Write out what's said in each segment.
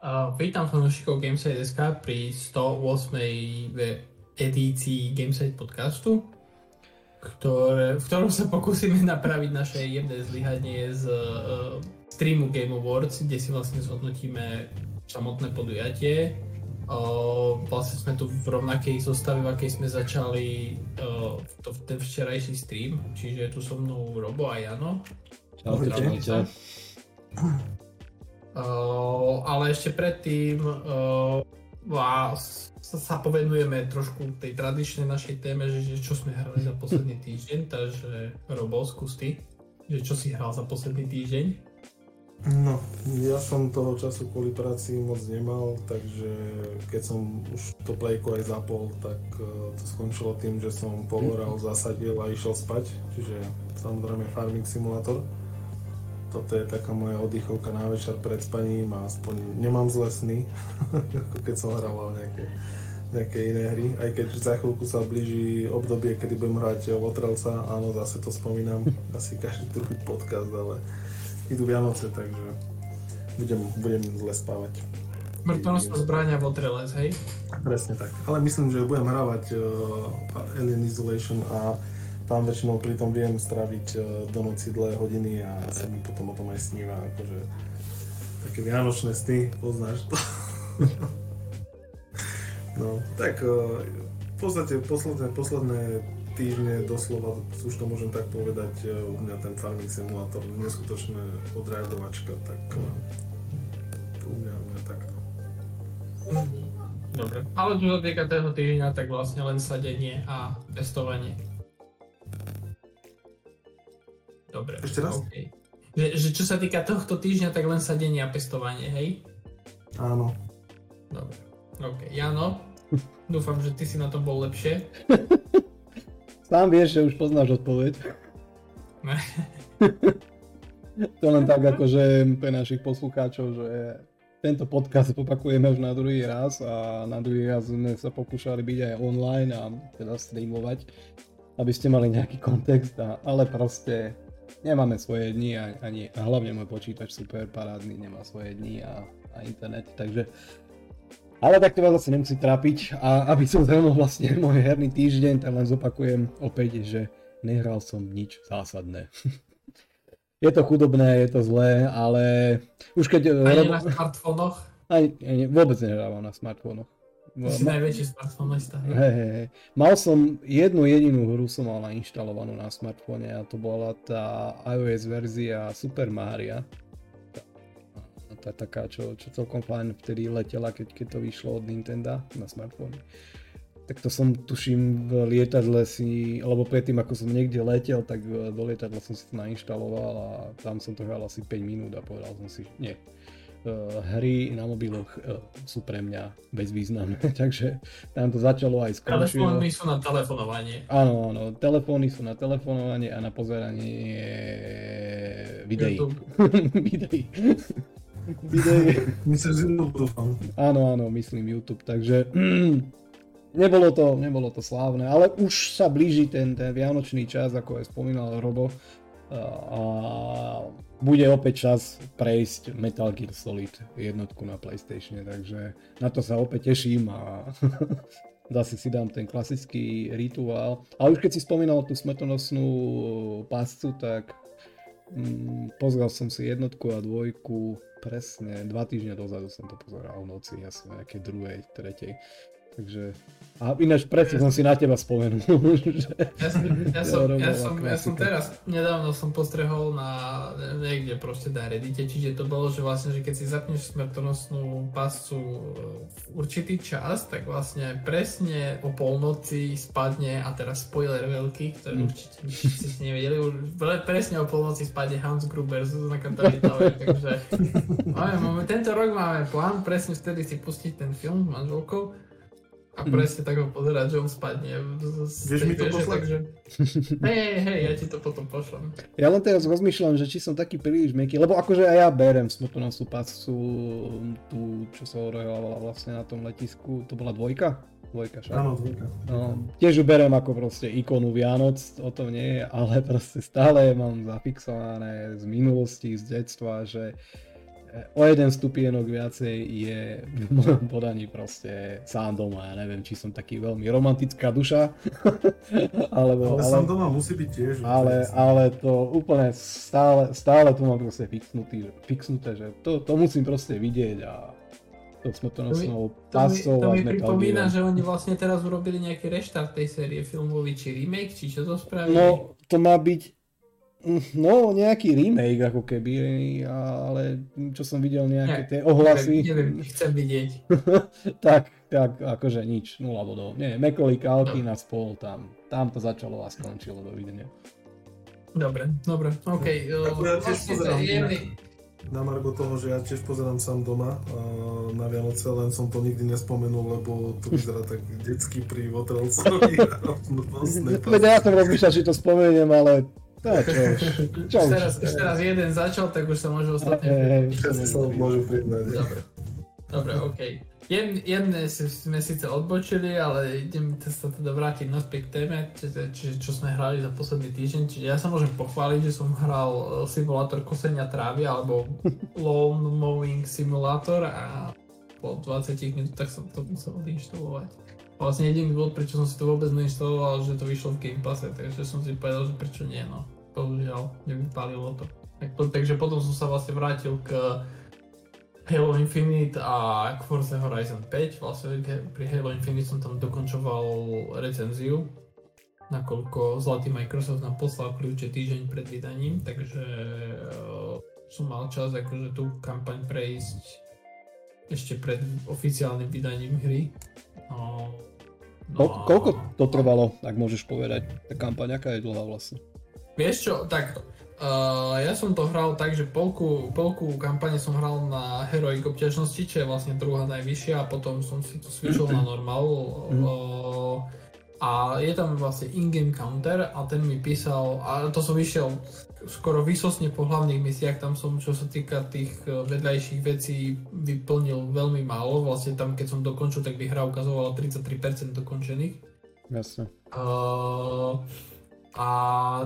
Uh, vítam fanúšikov Gamesite.sk pri 108. edícii Gamesite podcastu, ktoré, v ktorom sa pokúsime napraviť naše jemné zlyhanie z uh, streamu Game Awards, kde si vlastne zhodnotíme samotné podujatie. Uh, vlastne sme tu v rovnakej zostave, v akej sme začali uh, to, ten včerajší stream, čiže tu so mnou Robo a Jano. Čaute. Uh, ale ešte predtým uh, vás sa povenujeme trošku tej tradičnej našej téme, že, že čo sme hrali za posledný týždeň, takže Robo, skús ty, že čo si hral za posledný týždeň? No, ja som toho času kvôli práci moc nemal, takže keď som už to plejko aj zapol, tak uh, to skončilo tým, že som pohoral, zasadil a išiel spať, čiže samozrejme farming simulátor toto je taká moja oddychovka na večer pred spaním a aspoň nemám zlé sny, ako keď som hral nejaké, nejaké iné hry. Aj keď za chvíľku sa blíži obdobie, kedy budem hrať Lotrelsa, áno, zase to spomínam, asi každý druhý podcast, ale idú Vianoce, takže budem, budem zle spávať. Smrtonosná zbrania Lotrelec, hej? Presne tak. Ale myslím, že budem hrávať uh, Alien Isolation a tam väčšinou pri tom viem straviť e, do noci dlhé hodiny a sa mi potom o tom aj sníva, akože také vianočné sny, poznáš to. no, tak e, v podstate posledné, posledné týždne doslova, už to môžem tak povedať, e, u mňa ten farming simulátor neskutočné odreagovačka, tak u mňa, u mňa takto. Dobre, ale čo sa týka toho týždňa, tak vlastne len sadenie a testovanie. Dobre. Ešte raz? Okay. Že, že čo sa týka tohto týždňa, tak len sadenie a pestovanie, hej? Áno. Dobre. OK. Jano, dúfam, že ty si na to bol lepšie. Sám vieš, že už poznáš odpoveď. to len tak akože pre našich poslucháčov, že tento podcast opakujeme už na druhý raz a na druhý raz sme sa pokúšali byť aj online a teda streamovať, aby ste mali nejaký kontext, a, ale proste nemáme svoje dni a, ani, a hlavne môj počítač super parádny nemá svoje dni a, a internet, takže ale tak to vás zase nemusí trápiť a aby som zhrnul vlastne môj herný týždeň, tak len zopakujem opäť, že nehral som nič zásadné. je to chudobné, je to zlé, ale už keď... Ani na smartfónoch? Ani, ani, vôbec nehrávam na smartfónoch. Si ma... najväčší smartfónista. Hej, hej, hej. Mal som jednu jedinú hru som mal nainštalovanú na smartfóne a to bola tá iOS verzia Super Mario. Tá, tá taká, čo, čo celkom fajn vtedy letela, keď, keď to vyšlo od Nintendo na smartfóne. Tak to som tuším v lietadle si, alebo predtým ako som niekde letel, tak do lietadla som si to nainštaloval a tam som to hral asi 5 minút a povedal som si, nie, hry na mobiloch uh, sú pre mňa bezvýznamné, takže tam to začalo aj skončilo. Telefóny sú na telefonovanie. Áno, áno, telefóny sú na telefonovanie a na pozeranie videí. videí. videí. Myslím, že YouTube. Áno, áno, myslím YouTube, takže nebolo to, nebolo to slávne, ale už sa blíži ten, ten vianočný čas, ako aj spomínal Robo. A bude opäť čas prejsť Metal Gear Solid jednotku na Playstation, takže na to sa opäť teším a zase si dám ten klasický rituál. A už keď si spomínal tú smrtonosnú páscu, tak mm, pozrel som si jednotku a dvojku presne dva týždne dozadu som to pozeral v noci, asi nejaké druhej, tretej. Takže, a ináč presne som si na teba spomenul. ja, som, ja, som, ja, som, ja som teraz, nedávno som postrehol na niekde proste na Reddite, čiže to bolo, že vlastne, že keď si zapneš smrtonosnú pascu v určitý čas, tak vlastne presne o polnoci spadne, a teraz spoiler veľký, ktorý mm. určite ste nevedeli, presne o polnoci spadne Hans Gruber z Tower, takže máme, máme, tento rok máme plán, presne vtedy si pustiť ten film s manželkou a presne tak ho pozerať, že on spadne. Vieš mi to poslať? Takže... Hej, hej, hej, ja ti to potom pošlem. Ja len teraz rozmýšľam, že či som taký príliš meký, lebo akože aj ja berem smrtonosnú pascu, tú, čo sa odehrávala vlastne na tom letisku, to bola dvojka? Dvojka však. Áno, dvojka. No, tiež ju berem ako proste ikonu Vianoc, o tom nie je, ale proste stále mám zafixované z minulosti, z detstva, že o jeden stupienok viacej je v mojom podaní proste sám doma. Ja neviem, či som taký veľmi romantická duša. alebo, ale, ale sám doma musí byť tiež. Ale, ale to úplne stále, stále to mám proste fixnutý, fixnuté, že to, to musím proste vidieť a to smrtonosnou pasou. To mi, to mi pripomína, že oni vlastne teraz urobili nejaký reštart tej série filmový, či remake, či čo to spravili? No, to má byť No, nejaký remake ako keby, ale čo som videl nejaké tie ohlasy. Neviem, neviem chcem vidieť. tak, tak, akože nič, nula bodov. Nie, Macaulay Culkin no. a spol tam, tam to začalo a skončilo, dovidenia. Dobre, dobre, OK. No, ja tiež pozerám, na margo toho, že ja tiež pozerám sám doma na Vianoce, len som to nikdy nespomenul, lebo to vyzerá tak detsky pri Votrelcovi. ja som rozmýšľal, či to spomeniem, ale to čo už. Čo už. Teraz, už teraz jeden začal, tak už sa môže ostatne... Hey, sa môžu priznať. Dobre, dobre, OK. Jed, jedné sme síce odbočili, ale idem sa teda vrátiť naspäť k téme, čiže, čiže čo sme hrali za posledný týždeň. Čiže ja sa môžem pochváliť, že som hral e, simulátor kosenia trávy alebo lawn mowing simulátor a po 20 minútach som to musel odinštalovať vlastne jediný dôvod, prečo som si to vôbec neinštaloval, že to vyšlo v Game Passe, takže som si povedal, že prečo nie, no. Bohužiaľ, nevypálilo to. Tak, takže potom som sa vlastne vrátil k Halo Infinite a k Forza Horizon 5. Vlastne pri Halo Infinite som tam dokončoval recenziu, nakoľko zlatý Microsoft nám poslal kľúče týždeň pred vydaním, takže uh, som mal čas akože tú kampaň prejsť ešte pred oficiálnym vydaním hry. No, No, koľko to trvalo, ak môžeš povedať, tá kampaň, aká je dlhá vlastne? Vieš čo, takto. Uh, ja som to hral tak, že polku, polku kampane som hral na Heroic obťažnosti, čo je vlastne druhá najvyššia a potom som si to switchol na normal. Uh, a je tam vlastne in-game counter a ten mi písal, a to som išiel skoro výsostne po hlavných misiách, tam som, čo sa týka tých e, vedľajších vecí, vyplnil veľmi málo. Vlastne tam, keď som dokončil, tak by hra ukazovala 33% dokončených. Jasne. Uh, a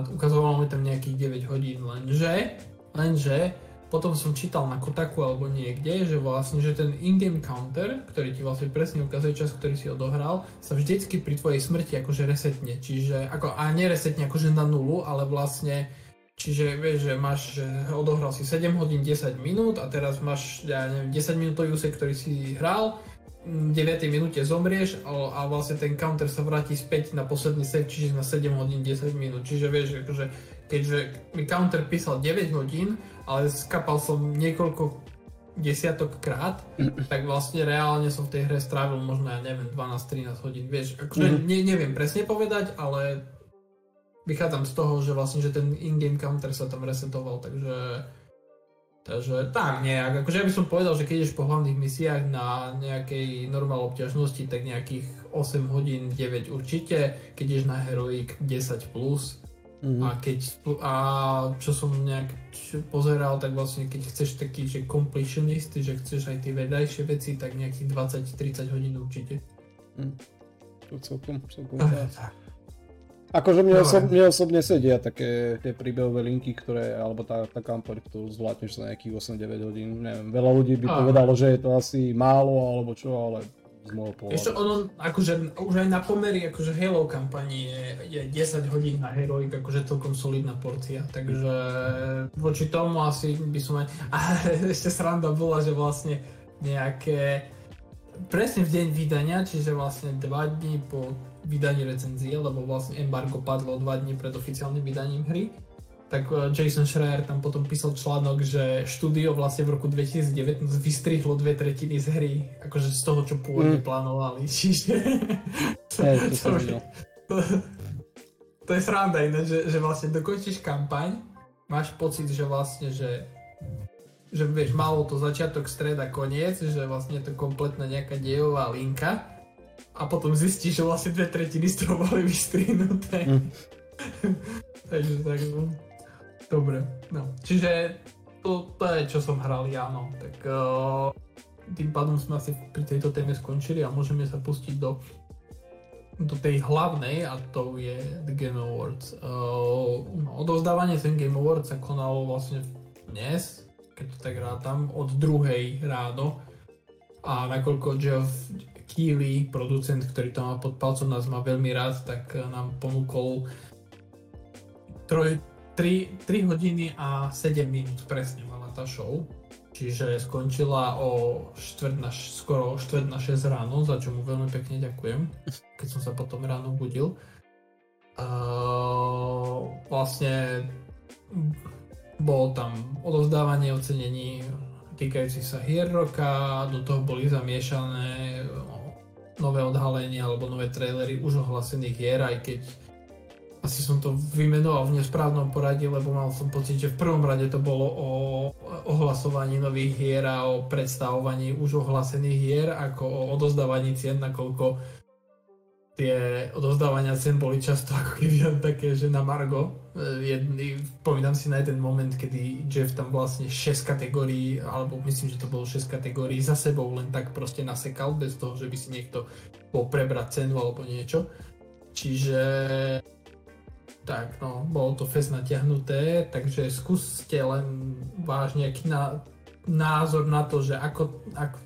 ukazovalo mi tam nejakých 9 hodín, lenže, lenže potom som čítal na Kotaku alebo niekde, že vlastne, že ten in-game counter, ktorý ti vlastne presne ukazuje čas, ktorý si odohral, sa vždycky pri tvojej smrti akože resetne, čiže ako, a neresetne akože na nulu, ale vlastne Čiže vieš, že máš, že odohral si 7 hodín 10 minút a teraz máš, ja neviem, 10 minútový úsek, ktorý si hral, v 9 minúte zomrieš a, a vlastne ten counter sa vráti späť na posledný save, čiže na 7 hodín 10 minút. Čiže vieš, akože, keďže mi counter písal 9 hodín, ale skapal som niekoľko desiatok krát, tak vlastne reálne som v tej hre strávil možno, ja neviem, 12-13 hodín. Vieš, akože mm-hmm. ne, neviem presne povedať, ale vychádzam z toho, že vlastne, že ten in-game counter sa tam resetoval, takže Takže tak nejak, akože ja by som povedal, že keď ideš po hlavných misiách na nejakej normál obťažnosti, tak nejakých 8 hodín 9 určite, keď ideš na Heroic 10 plus. Mm-hmm. A keď, a čo som nejak pozeral, tak vlastne keď chceš taký, že completionist, že chceš aj tie vedajšie veci, tak nejakých 20-30 hodín určite. Mm. To celkom, celkom tak. Akože mne, osob, mne osobne sedia také tie príbehové linky, ktoré, alebo tá, tá kampaň, ktorú zvládneš za nejakých 8-9 hodín. Neviem, veľa ľudí by povedalo, že je to asi málo, alebo čo, ale z môjho pohľadu. Ešte ono, akože už aj na pomery, akože Halo kampani je, je 10 hodín na Heroic, akože celkom solidná porcia, takže voči tomu asi by som aj... A ešte sranda bola, že vlastne nejaké presne v deň vydania, čiže vlastne 2 dní po vydaní recenzie, lebo vlastne embargo padlo 2 dní pred oficiálnym vydaním hry, tak e, Jason Schreier tam potom písal článok, že štúdio vlastne v roku 2019 vystrihlo dve tretiny z hry, akože z toho, čo pôvodne mm. plánovali, čiže... Hey, to, to, to, to je sranda iné, že, že vlastne dokončíš kampaň, máš pocit, že vlastne, že že vieš, malo to začiatok, streda, koniec, že vlastne je to kompletná nejaká dejová linka a potom zistíš, že vlastne dve tretiny z toho boli vystrihnuté. Mm. Takže tak, no. Dobre, no. Čiže to, to je, čo som hral ja, no. Tak uh, tým pádom sme asi pri tejto téme skončili a môžeme sa pustiť do do tej hlavnej a to je The Game Awards. Uh, no, odovzdávanie ten Game Awards sa konalo vlastne dnes, keď to tak rátam, od druhej ráno. A nakoľko Jeff Keely, producent, ktorý to má pod palcom, nás má veľmi rád, tak nám ponúkol 3, 3, 3 hodiny a 7 minút presne mala tá show. Čiže skončila o štvrt na, skoro štvrt na 6 ráno, za čo mu veľmi pekne ďakujem, keď som sa potom ráno budil. Uh, vlastne bolo tam odovzdávanie ocenení týkajúcich sa hier roka, do toho boli zamiešané nové odhalenia alebo nové trailery už ohlasených hier, aj keď asi som to vymenoval v nesprávnom poradí, lebo mal som pocit, že v prvom rade to bolo o ohlasovaní nových hier a o predstavovaní už ohlasených hier, ako o odozdávaní cien, nakoľko tie odozdávania cien boli často ako keby také, že na Margo. Jedný, pomínam si na jeden moment, kedy Jeff tam vlastne 6 kategórií, alebo myslím, že to bolo 6 kategórií za sebou len tak proste nasekal, bez toho, že by si niekto bol prebrať cenu alebo niečo. Čiže tak no, bolo to fest natiahnuté, takže skúste len váš nejaký na, názor na to, že ako, ako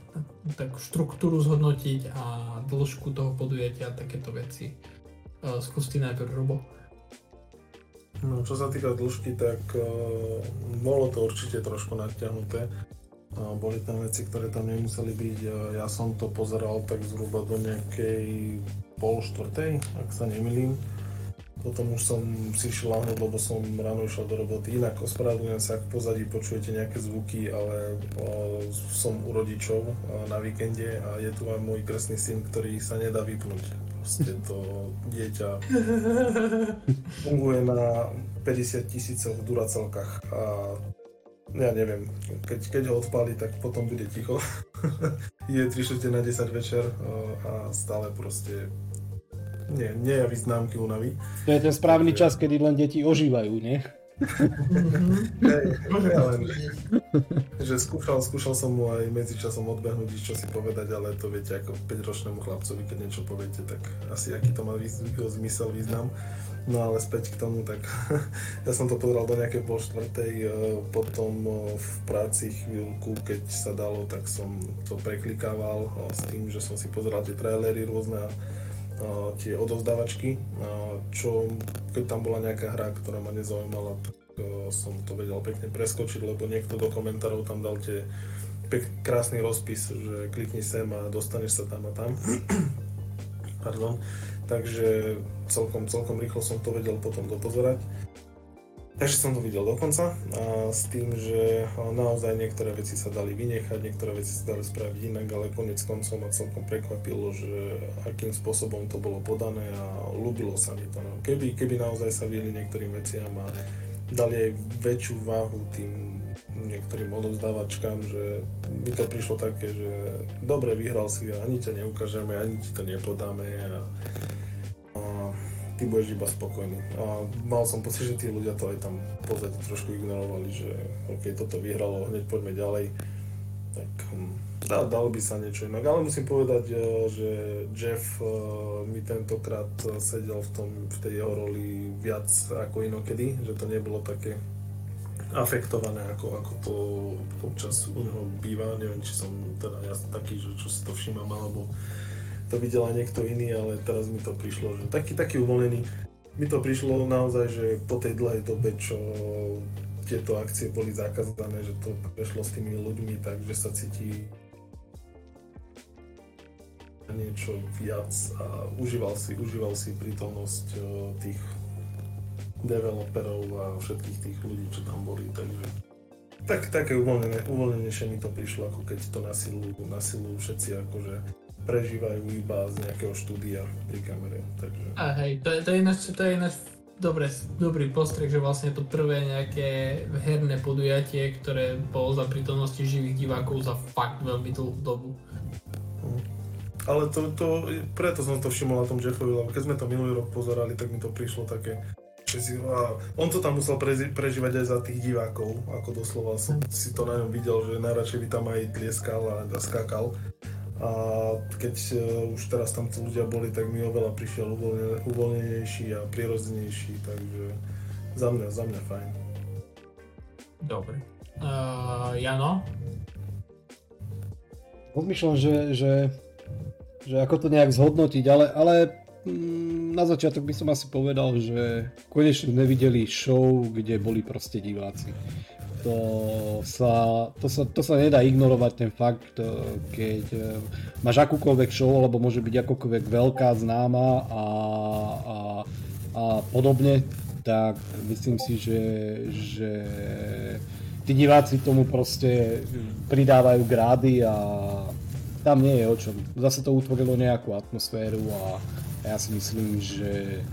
tak štruktúru zhodnotiť a dĺžku toho podujatia a takéto veci. Uh, skús ty najprv, Robo. No, čo sa týka dĺžky, tak uh, bolo to určite trošku natiahnuté. Uh, boli tam veci, ktoré tam nemuseli byť. Uh, ja som to pozeral tak zhruba do nejakej pol štvrtej, ak sa nemilím potom už som si šiel láhnuť, lebo som ráno išiel do roboty. Inak ospravedlňujem sa, ak v pozadí počujete nejaké zvuky, ale o, som u rodičov o, na víkende a je tu aj môj kresný syn, ktorý sa nedá vypnúť. Proste to dieťa funguje na 50 tisícoch duracelkách a ja neviem, keď, keď ho odpáli, tak potom bude ticho. je 3 na 10 večer a stále proste nie, nejaví známky únavy. To je ten správny čas, kedy len deti ožívajú, nie? Hej, len, že skúšal, skúšal som mu aj medzičasom odbehnúť, čo si povedať, ale to viete, ako 5-ročnému chlapcovi, keď niečo poviete, tak asi aký to má zmysel, význam. No ale späť k tomu, tak ja som to pozeral do nejakej pol štvrtej, e, potom e, v práci chvíľku, keď sa dalo, tak som to preklikával e, s tým, že som si pozeral tie trailery rôzne tie odovzdávačky, čo keď tam bola nejaká hra, ktorá ma nezaujímala, tak som to vedel pekne preskočiť, lebo niekto do komentárov tam dal tie pek, krásny rozpis, že klikni sem a dostaneš sa tam a tam. Pardon. Takže celkom, celkom rýchlo som to vedel potom dopozerať. Takže som to videl dokonca a s tým, že naozaj niektoré veci sa dali vynechať, niektoré veci sa dali spraviť inak, ale konec koncov ma celkom prekvapilo, že akým spôsobom to bolo podané a ľúbilo sa mi to. No, keby, keby naozaj sa vyhli niektorým veciam a dali aj väčšiu váhu tým niektorým odovzdávačkám, že mi to prišlo také, že dobre vyhral si a ani ťa neukážeme, ani ti to nepodáme a ty budeš iba spokojný. A mal som pocit, že tí ľudia to aj tam pozadí trošku ignorovali, že OK, toto vyhralo, hneď poďme ďalej. Tak hm, dá, dalo by sa niečo inak, ale musím povedať, eh, že Jeff uh, mi tentokrát sedel v, tom, v tej jeho roli viac ako inokedy, že to nebolo také afektované, ako, ako to občas u neho býva. Neviem, či som teda ja taký, že čo si to všímam, alebo to videl aj niekto iný, ale teraz mi to prišlo, že taký, taký uvolený. Mi to prišlo naozaj, že po tej dlhej dobe, čo tieto akcie boli zakázané, že to prešlo s tými ľuďmi, takže sa cíti niečo viac a užíval si, užíval si prítomnosť tých developerov a všetkých tých ľudí, čo tam boli, takže tak, také uvoľnené, uvoľnenejšie mi to prišlo, ako keď to na silu, na silu všetci akože prežívajú iba z nejakého štúdia pri kamere. Takže... A hej, to, to je ináč, to je ináč dobre, dobrý postreh, že vlastne to prvé nejaké herné podujatie, ktoré bolo za prítomnosti živých divákov za fakt veľmi dlhú dobu. Hm. Ale to, to, preto som to všimol na tom Jeffovi, lebo keď sme to minulý rok pozerali, tak mi to prišlo také, že si, a on to tam musel preži, prežívať aj za tých divákov, ako doslova som si to na ňom videl, že najradšej by tam aj tlieskal a skákal a keď e, už teraz tam tí ľudia boli, tak mi oveľa prišiel uvoľnenejší a prirodzenejší, takže za mňa, za mňa fajn. Dobre. Uh, Jano? Rozmýšľam, že, že, že ako to nejak zhodnotiť, ale, ale mm, na začiatok by som asi povedal, že konečne nevideli show, kde boli proste diváci. To sa, to, sa, to sa nedá ignorovať ten fakt, keď e, máš akúkoľvek show, alebo môže byť akokoľvek veľká, známa a, a, a podobne, tak myslím si, že, že tí diváci tomu proste pridávajú grády a tam nie je o čom. Zase to utvorilo nejakú atmosféru a ja si myslím, že,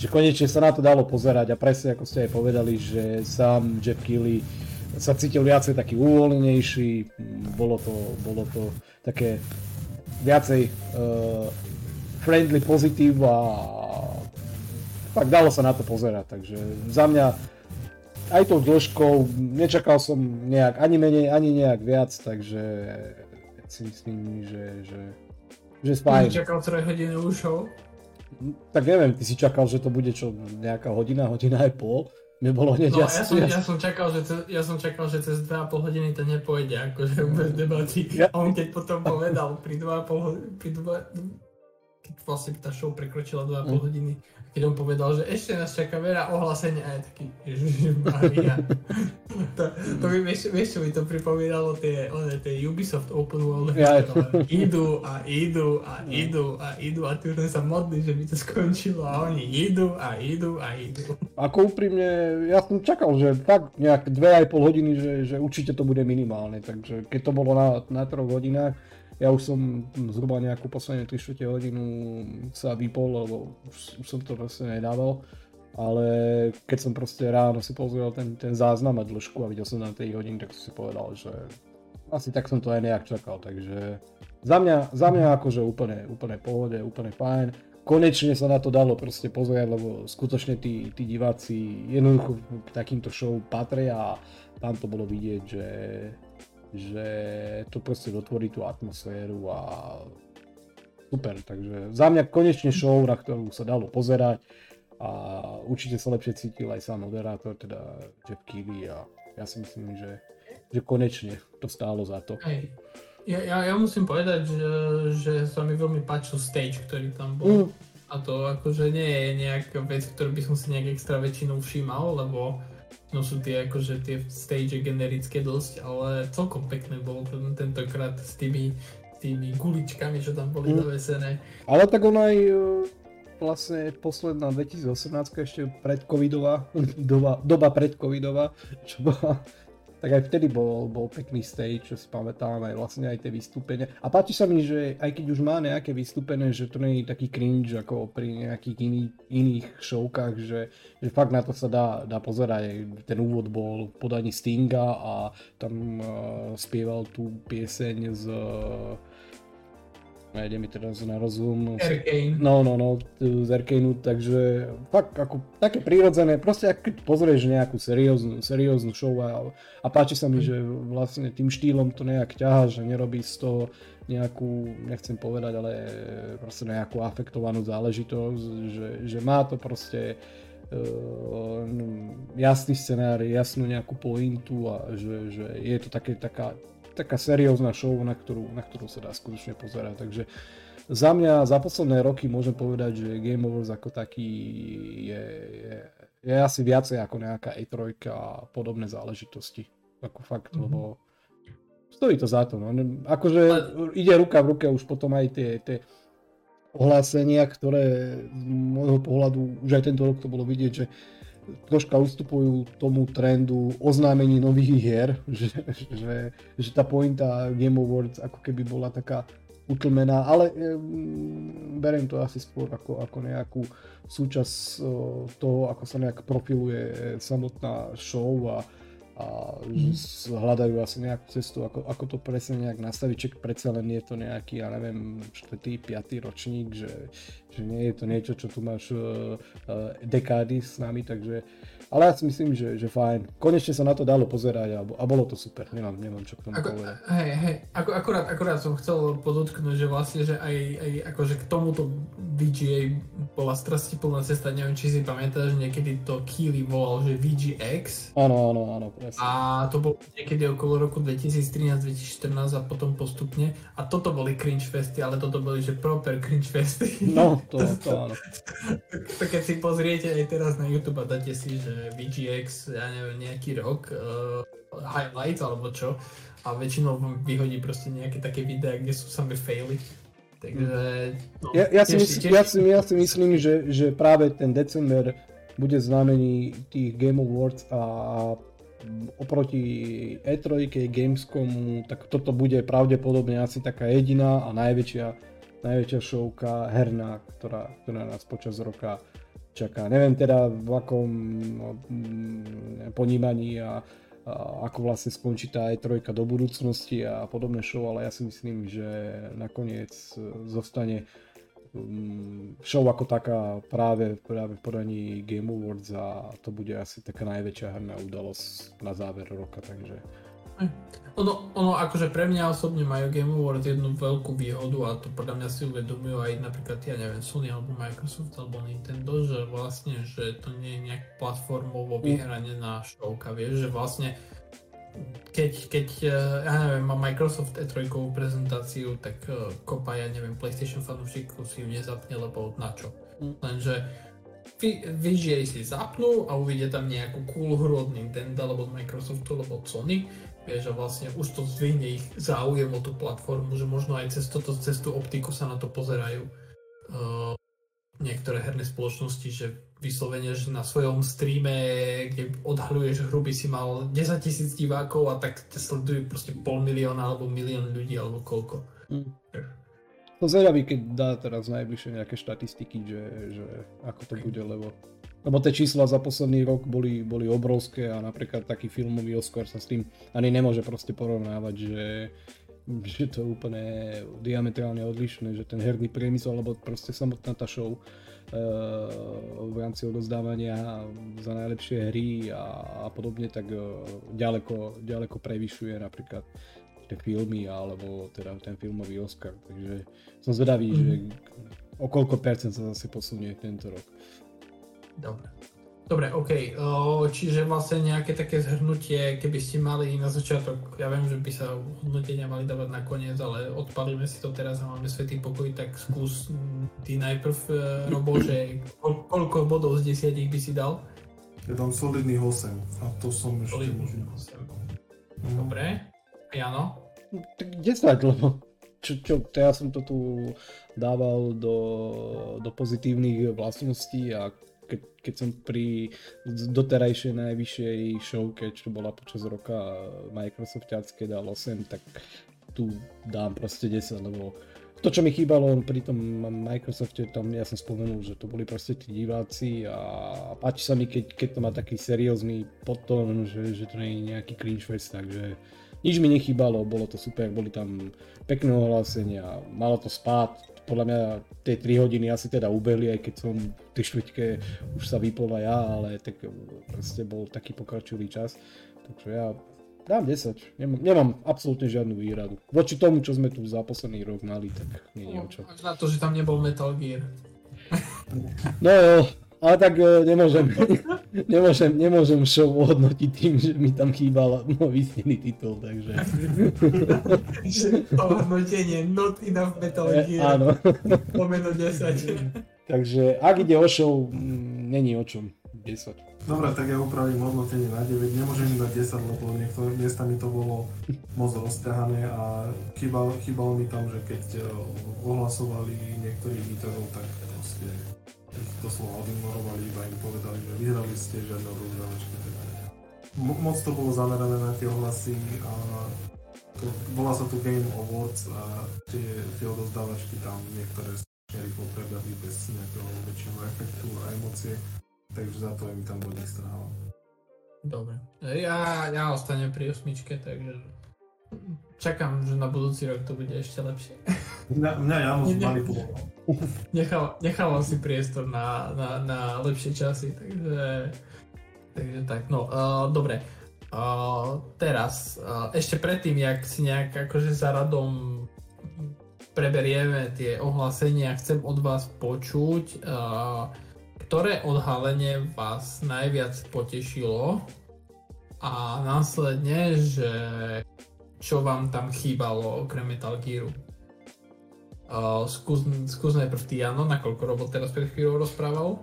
že konečne sa na to dalo pozerať a presne ako ste aj povedali, že sám Jeff Keighley sa cítil viacej taký uvoľnenejší, bolo to, bolo to také viacej uh, friendly, pozitív a tak dalo sa na to pozerať, takže za mňa aj tou dĺžkou nečakal som nejak ani menej, ani nejak viac, takže si myslím, že, že, že fajn. Ty čakal 3 hodiny už show? Tak neviem, ty si čakal, že to bude čo, nejaká hodina, hodina aj pol? Mne bolo hneď no, ja, som, ja, som čakal, že cez, ja som čakal, že cez 2,5 hodiny to nepôjde, akože bez debaty. Ja. A on keď potom povedal pri 2,5 pri 2, keď vlastne tá show prekročila 2,5 mm. hodiny, keď on povedal, že ešte nás čaká veľa ohlásenia a je taký, Maria. to, to by, vieš, vieš, čo mi to pripomínalo, tie, one, tie Ubisoft Open World, ja. idú a idú a idú a idú a ty sa modlí, že by to skončilo a oni idú a idú a idú. Ako úprimne, ja som čakal, že fakt nejak 2,5 hodiny, že, že určite to bude minimálne, takže keď to bolo na, na 3 hodinách, ja už som zhruba nejakú poslednú 3 hodinu sa vypol, lebo už, už som to proste nedával. Ale keď som proste ráno si pozrel ten, ten záznam a dĺžku a videl som na 3 hodiny, tak som si povedal, že asi tak som to aj nejak čakal, takže za mňa, za mňa akože úplne, úplne pohode, úplne fajn. Konečne sa na to dalo proste pozrieť, lebo skutočne tí, tí diváci jednoducho k takýmto show patria a tam to bolo vidieť, že že to proste dotvorí tú atmosféru a super, takže za mňa konečne show, na ktorú sa dalo pozerať a určite sa lepšie cítil aj sám moderátor, teda Jeff Keighley a ja si myslím, že, že konečne to stálo za to. Hej. Ja, ja, ja musím povedať, že, že sa mi veľmi páčil stage, ktorý tam bol. Mm. A to akože nie je nejaká vec, ktorú by som si nejak extra väčšinou všímal, lebo No sú tie akože tie stage generické dosť, ale celkom pekné bolo ten, tentokrát s tými, tými guličkami, čo tam boli mm. Ale tak on aj e, vlastne posledná 2018 ešte predcovidová, doba, doba predcovidová, čo bola tak aj vtedy bol, bol pekný stage, čo si pamätám, aj vlastne aj tie vystúpenia. A páči sa mi, že aj keď už má nejaké vystúpené, že to nie je taký cringe ako pri nejakých iný, iných showkách, že, že fakt na to sa dá, dá pozerať. Ten úvod bol podaní Stinga a tam uh, spieval tú pieseň z uh, nejde mi teraz na rozum. Arcane. No, no, no, z Arcaneu, takže fakt ako také prirodzené, proste ak keď pozrieš nejakú serióznu, serióznu show a, a páči sa mi, že vlastne tým štýlom to nejak ťaha, že nerobí z toho nejakú, nechcem povedať, ale proste nejakú afektovanú záležitosť, že, že má to proste uh, jasný scenár, jasnú nejakú pointu a že, že je to také, taká taká seriózna show, na ktorú, na ktorú sa dá skutočne pozerať. Takže za mňa, za posledné roky môžem povedať, že Game Overs ako taký je, je, je asi viacej ako nejaká E3 a podobné záležitosti. Ako fakt, mm-hmm. lebo stojí to za to. No. Akože ide ruka v ruke už potom aj tie, tie ohlásenia, ktoré z môjho pohľadu, už aj tento rok to bolo vidieť, že troška ustupujú tomu trendu oznámení nových hier, že, že, že tá pointa Game Awards ako keby bola taká utlmená, ale um, beriem to asi skôr ako, ako nejakú súčasť uh, toho, ako sa nejak profiluje samotná show a, a mm. hľadajú asi nejakú cestu, ako, ako to presne nejak nastaviť, čak predsa len je to nejaký, ja neviem, 4. 5. ročník, že, že nie je to niečo, čo tu máš uh, dekády s nami, takže ale ja si myslím, že, že fajn. Konečne sa na to dalo pozerať a, a bolo to super. Nemám, nemám čo k tomu Ako, povedať. Hej, hej, ako, akurát, akurát som chcel podotknúť, že vlastne, že aj, aj akože k tomuto VGA bola plná cesta, neviem, či si pamätáš, niekedy to Keely volal, že VGX. Áno, áno, áno, A to bolo niekedy okolo roku 2013-2014 a potom postupne. A toto boli cringe festy, ale toto boli že proper cringe festy. No, to, to áno. to keď si pozriete aj teraz na YouTube a dáte si, že VGX, ja neviem, nejaký rok, uh, highlights alebo čo, a väčšinou vyhodí proste nejaké také videá, kde sú samé faily. Takže... No, ja, ja, si mysl, ja, si, ja si myslím, že, že práve ten december bude znamení tých Game Awards a oproti E3, Gamescomu, tak toto bude pravdepodobne asi taká jediná a najväčšia, najväčšia showka herná, ktorá, ktorá nás počas roka čaká. Neviem teda v akom mm, ponímaní a, a ako vlastne skončí tá E3 do budúcnosti a podobné show, ale ja si myslím, že nakoniec zostane Mm, show ako taká práve, práve v podaní Game Awards a to bude asi taká najväčšia herná udalosť na záver roka, takže... Hm. Ono, ono akože pre mňa osobne majú Game Awards jednu veľkú výhodu a to podľa mňa si uvedomujú aj napríklad, ja neviem, Sony alebo Microsoft alebo Nintendo, že vlastne, že to nie je nejak platformovo hm. vyhranie na showka, vieš, že vlastne keď, keď eh, ja neviem, má Microsoft E3 prezentáciu, tak uh, kopa, ja neviem, PlayStation fanúšikov si ju nezapne, lebo na čo. Mm. Lenže VGA si zapnú a uvidia tam nejakú cool hru od Nintendo, alebo od Microsoftu, alebo od Sony, vieš, a vlastne už to zvihne ich záujem o tú platformu, že možno aj cez, toto, cez tú optiku sa na to pozerajú uh, niektoré herné spoločnosti, že vyslovene, že na svojom streame, kde odhaľuješ hru, by si mal 10 tisíc divákov a tak ťa sledujú proste pol milióna alebo milión ľudí alebo koľko. Mm. To zvedavý, keď dá teraz najbližšie nejaké štatistiky, že, že ako to bude, lebo lebo tie čísla za posledný rok boli, boli obrovské a napríklad taký filmový Oscar sa s tým ani nemôže proste porovnávať, že, že to je úplne diametrálne odlišné, že ten herný priemysel, alebo proste samotná tá show v rámci odozdávania za najlepšie hry a, a podobne, tak e, ďaleko, ďaleko prevyšuje napríklad tie filmy alebo teda ten filmový Oscar. Takže som zvedavý, mm. že o koľko percent sa zase posunie tento rok. Dobre. Dobre, OK. Čiže vlastne nejaké také zhrnutie, keby ste mali na začiatok, ja viem, že by sa hodnotenia mali dávať na koniec, ale odpalíme si to teraz a máme svetý pokoj, tak skús ty najprv, e, Robo, že koľko bodov z desiatich by si dal? Ja dám solidných 8 a to som ešte Solidných 8. Dobre. Jano? Tak 10, lebo čo, čo, ja som to tu dával do, do pozitívnych vlastností a keď, keď som pri doterajšej najvyššej showke, čo bola počas roka Microsoftiacké dal 8, tak tu dám proste 10, lebo to, čo mi chýbalo pri tom Microsofte, tam ja som spomenul, že to boli proste tí diváci a páči sa mi, keď, keď to má taký seriózny potom, že, že to nie je nejaký cringe fest, takže nič mi nechýbalo, bolo to super, boli tam pekné ohlásenia, malo to spát, podľa mňa tie 3 hodiny asi teda ubehli, aj keď som v tej štvrťke už sa vypol ja, ale tak proste bol taký pokračilý čas. Takže ja dám 10, nemám, nemám absolútne žiadnu výradu. Voči tomu, čo sme tu za posledný rok mali, tak nie je o čo. Na to, že tam nebol Metal Gear. No ale tak uh, nemôžem, nemôžem, nemôžem show ohodnotiť tým, že mi tam chýbal vysnený titul, takže... Ohodnotenie not enough Metal eh, Gear. Áno. Pomeno 10. takže ak ide o show, mm, není o čom. 10. Dobre, tak ja upravím hodnotenie na 9. Nemôžem im dať 10, lebo niektoré miesta mi to bolo moc rozťahané a chýbalo, chýbalo mi tam, že keď eh, ohlasovali niektorých výtorov, tak doslova odignorovali, iba im povedali, že vyhrali ste žiadne odovzdávačky. Mo- moc to bolo zamerané na tie ohlasy a to, volá sa tu Game Awards a tie, tie odovzdávačky tam niektoré rýchlo prebehli bez nejakého väčšieho efektu a emócie, takže za to im tam bodík strávam. Dobre. Ja, ja ostanem pri osmičke, takže čakám, že na budúci rok to bude ešte lepšie. Mňa, mňa Janos manipuloval. Nechal, nechávam si priestor na, na, na lepšie časy, takže, takže tak, no, uh, dobre. Uh, teraz, uh, ešte predtým, jak si nejak akože za radom preberieme tie ohlásenia, chcem od vás počuť, uh, ktoré odhalenie vás najviac potešilo a následne, že čo vám tam chýbalo okrem Metal Gearu. Uh, skús, skús najprv ty, Jano, nakoľko Robot teraz pred chvíľou rozprával.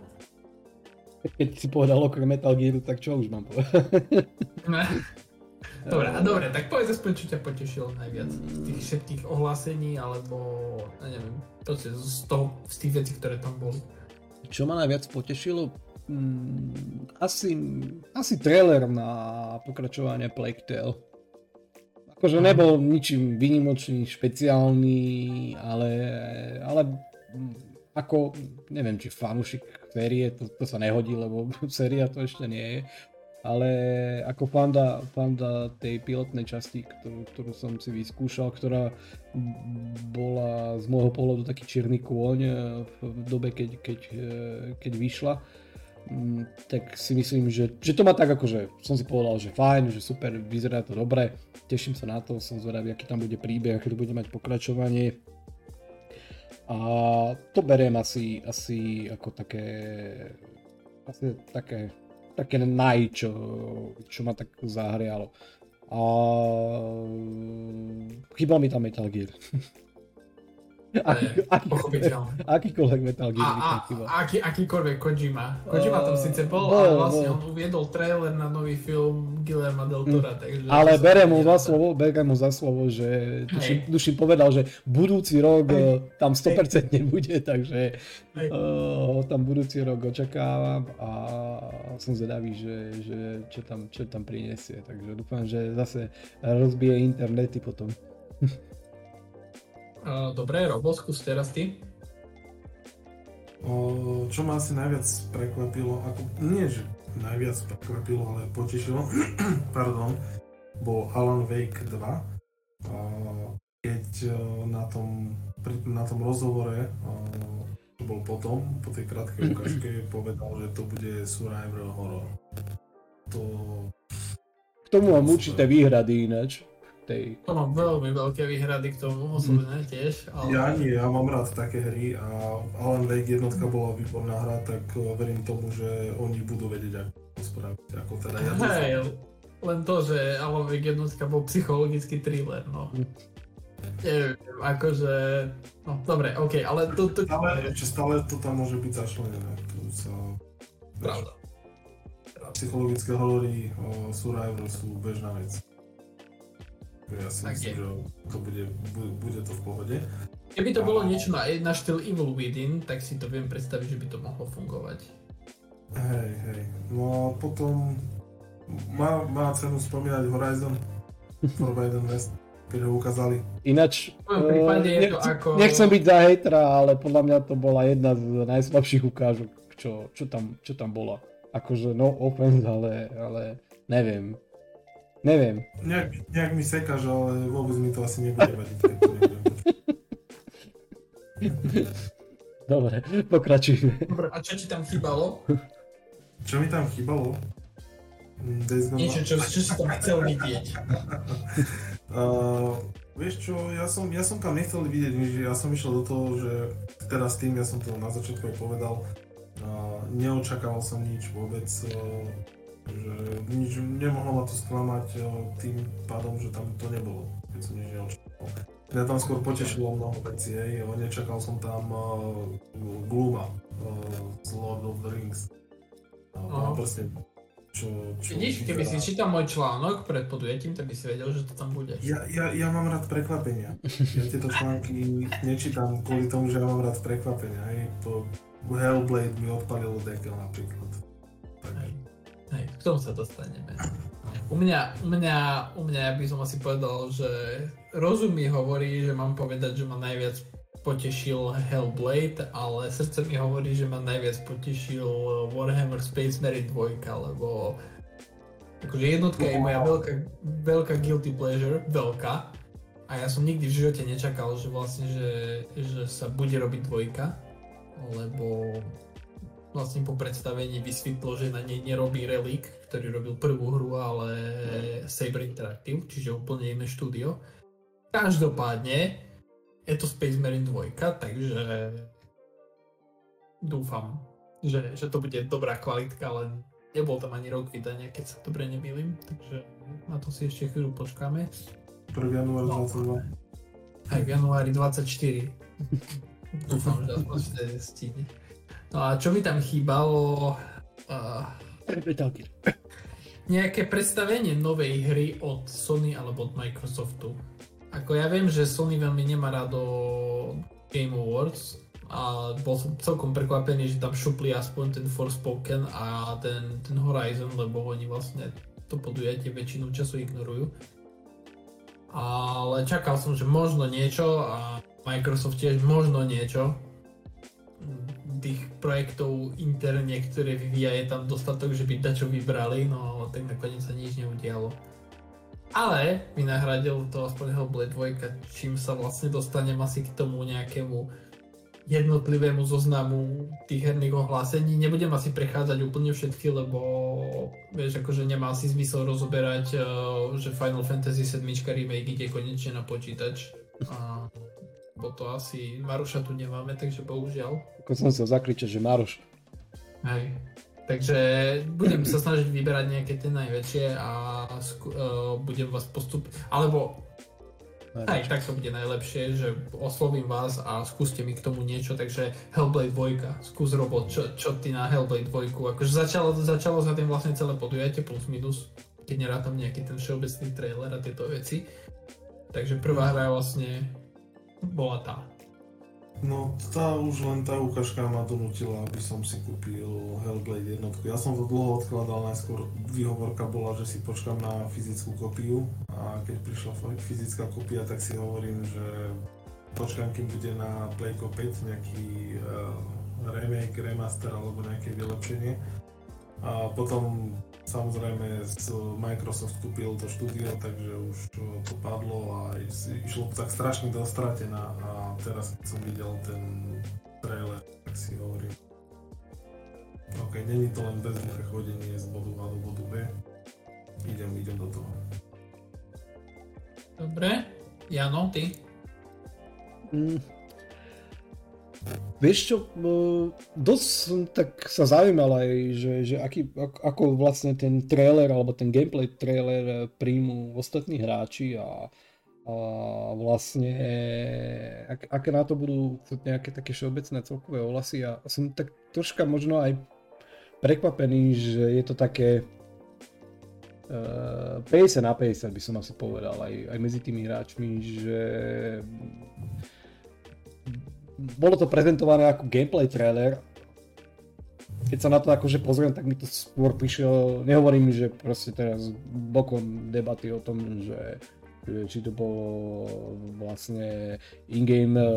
Keď si povedal okrem Metal Gearu, tak čo už mám povedať? dobre, a dobre, tak povedz aspoň, čo ťa potešilo najviac z tých všetkých ohlásení, alebo, ja neviem, proste z, toho, z tých vecí, ktoré tam boli. Čo ma najviac potešilo? Mm, asi, asi trailer na pokračovanie Plague Tale. Akože nebol ničím vynimočný, špeciálny, ale, ale ako, neviem, či fanúšik série, to, to sa nehodí, lebo séria to ešte nie je. Ale ako fanda, fanda tej pilotnej časti, ktorú, ktorú som si vyskúšal, ktorá bola z môjho pohľadu taký čierny kôň v dobe, keď, keď, keď vyšla, tak si myslím, že, že to má tak akože, som si povedal, že fajn, že super, vyzerá to dobre, teším sa na to, som zvedavý, aký tam bude príbeh, aké to bude mať pokračovanie. A to beriem asi, asi ako také, asi také, také naj, čo, čo ma tak zahrialo. A chýbal mi tam Metal Gear. Aký, aký, akýkoľvek Metal Gear. A, a, aký, akýkoľvek Kojima. Kojima tam síce bol, uh, ale vlastne on uviedol trailer na nový film Guillermo del Tora. Mm. Takže ale berem mu za slovo, berem mu za slovo, že duším, duším povedal, že budúci rok Hej. Eh, tam 100% nebude, takže uh, tam budúci rok očakávam a som zvedavý, že, že čo, tam, čo tam prinesie. Takže dúfam, že zase rozbije internety potom. dobre, Robo, skús teraz ty. O, čo ma asi najviac prekvapilo, ako, nie že najviac prekvapilo, ale potešilo, pardon, bol Alan Wake 2. O, keď na tom, na tom rozhovore, čo bol potom, po tej krátkej ukážke, povedal, že to bude survival horror. To... K tomu mám určité výhrady ináč tej... To mám veľmi veľké výhrady k tomu osobne mm. tiež. Ale... Ja nie, ja mám rád také hry a Alan Wake jednotka bola výborná hra, tak eh, verím tomu, že oni budú vedieť ako to spraviť. Ako teda ja Hej, len to, že Alan Wake jednotka bol psychologický thriller, no. Mm. Neviem, akože... No, dobre, OK, ale to... to... Stále, stále to tam môže byť zašlenené. Tu sa... Pravda. Psychologické horory o Survivor sú bežná vec. Ja si myslím, že to bude, bude to v pohode. Keby to a... bolo niečo na, na štýl Evil Within, tak si to viem predstaviť, že by to mohlo fungovať. Hej, hej. No a potom má, má cenu spomínať Horizon Forbidden West, keď ho ukázali. Ináč, uh, nech, ako... nechcem byť za hejtra, ale podľa mňa to bola jedna z najslabších ukážok, čo, čo, tam, čo tam bola. Akože no offense, ale, ale neviem. Neviem. Nejak, nejak mi sekáš, ale vôbec mi to asi nebude vadiť. Dobre, pokračujme. Dobre, a čo ti tam chýbalo? Čo mi tam chýbalo? Niečo, čo, čo si tam chcel vidieť. uh, vieš čo, ja som, ja som tam nechcel vidieť nič, ja som išiel do toho, že teraz tým, ja som to na začiatku aj povedal, uh, neočakával som nič vôbec. Uh, že nič, nemohlo ma to sklamať eh, tým pádom, že tam to nebolo, keď som nič neočakal. Mňa tam skôr potešilo mnoho vecí, hej. nečakal som tam uh, Gluma uh, z Lord of the Rings. Uh, presne, čo, čo Vidíš, keby si čítal môj článok pred podujatím, tak by si vedel, že to tam bude. Ja, ja, ja mám rád prekvapenia. Ja tieto články nečítam kvôli tomu, že ja mám rád prekvapenia. Hej. To Hellblade mi odpalilo dekel napríklad. Hej, k tomu sa dostaneme. U mňa, u mňa, u mňa by som asi povedal, že rozum mi hovorí, že mám povedať, že ma najviac potešil Hellblade, ale srdce mi hovorí, že ma najviac potešil Warhammer Space Marine 2, lebo akože jednotka je moja veľká, veľká guilty pleasure, veľká. A ja som nikdy v živote nečakal, že vlastne, že, že sa bude robiť dvojka, lebo vlastne po predstavení vysvetlo, že na nej nerobí Relic, ktorý robil prvú hru, ale Saber Interactive, čiže úplne iné štúdio. Každopádne je to Space Marine 2, takže dúfam, že, že to bude dobrá kvalitka, len nebol tam ani rok vydania, keď sa dobre nemýlim, takže na to si ešte chvíľu počkáme. 1. január 22. Aj v januári 24. Dúfam, že aspoň stihne. No a čo mi tam chýbalo? Uh, nejaké predstavenie novej hry od Sony alebo od Microsoftu. Ako ja viem, že Sony veľmi nemá rado Game Awards, a bol som celkom prekvapený, že tam šupli aspoň ten Forspoken a ten, ten Horizon, lebo oni vlastne to podujatie väčšinu času ignorujú. Ale čakal som, že možno niečo a Microsoft tiež možno niečo. Tých projektov interne, ktoré vyvíja, je tam dostatok, že by dačo vybrali, no tak nakoniec sa nič neudialo. Ale vynahradil to aspoň Hellblade 2, čím sa vlastne dostanem asi k tomu nejakému jednotlivému zoznamu tých herných ohlásení. Nebudem asi prechádzať úplne všetky, lebo vieš, akože nemá si zmysel rozoberať, eh, že Final Fantasy 7 remake ide konečne na počítač. A bo to asi Maruša tu nemáme, takže bohužiaľ. Ako som sa zakričať, že Maruš. Hej. Takže budem sa snažiť vyberať nejaké tie najväčšie a sku- uh, budem vás postup... Alebo aj tak to bude najlepšie, že oslovím vás a skúste mi k tomu niečo, takže Hellblade 2, skús robot, čo, čo ty na Hellblade 2, akože začalo, začalo sa tým vlastne celé podujatie plus minus, keď nerátam nejaký ten všeobecný trailer a tieto veci. Takže prvá hra vlastne bola tá. No, tá už len tá ukážka ma donutila, aby som si kúpil Hellblade jednotku. Ja som to dlho odkladal, najskôr výhovorka bola, že si počkam na fyzickú kopiu a keď prišla fyzická kopia, tak si hovorím, že počkám, kým bude na Playco 5 nejaký uh, remake, remaster alebo nejaké vylepšenie. A potom Samozrejme Microsoft kúpil to štúdio, takže už to padlo a išlo tak strašne dostratená a teraz keď som videl ten trailer, tak si hovorím OK, není to len bezduché chodenie z bodu A do bodu B. Idem, idem do toho. Dobre. Jano, ty? Mm, Vieš čo, dosť som tak sa zaujímal aj, že, že aký, ako vlastne ten trailer alebo ten gameplay trailer eh, príjmu ostatní hráči a, a vlastne ak, aké na to budú nejaké také všeobecné celkové ohlasy. A som tak troška možno aj prekvapený, že je to také uh, 50 na 50 by som asi povedal aj, aj medzi tými hráčmi, že bolo to prezentované ako gameplay trailer. Keď sa na to akože pozriem, tak mi to skôr prišiel, nehovorím, že proste teraz bokom debaty o tom, že, že či to bolo vlastne in-game e,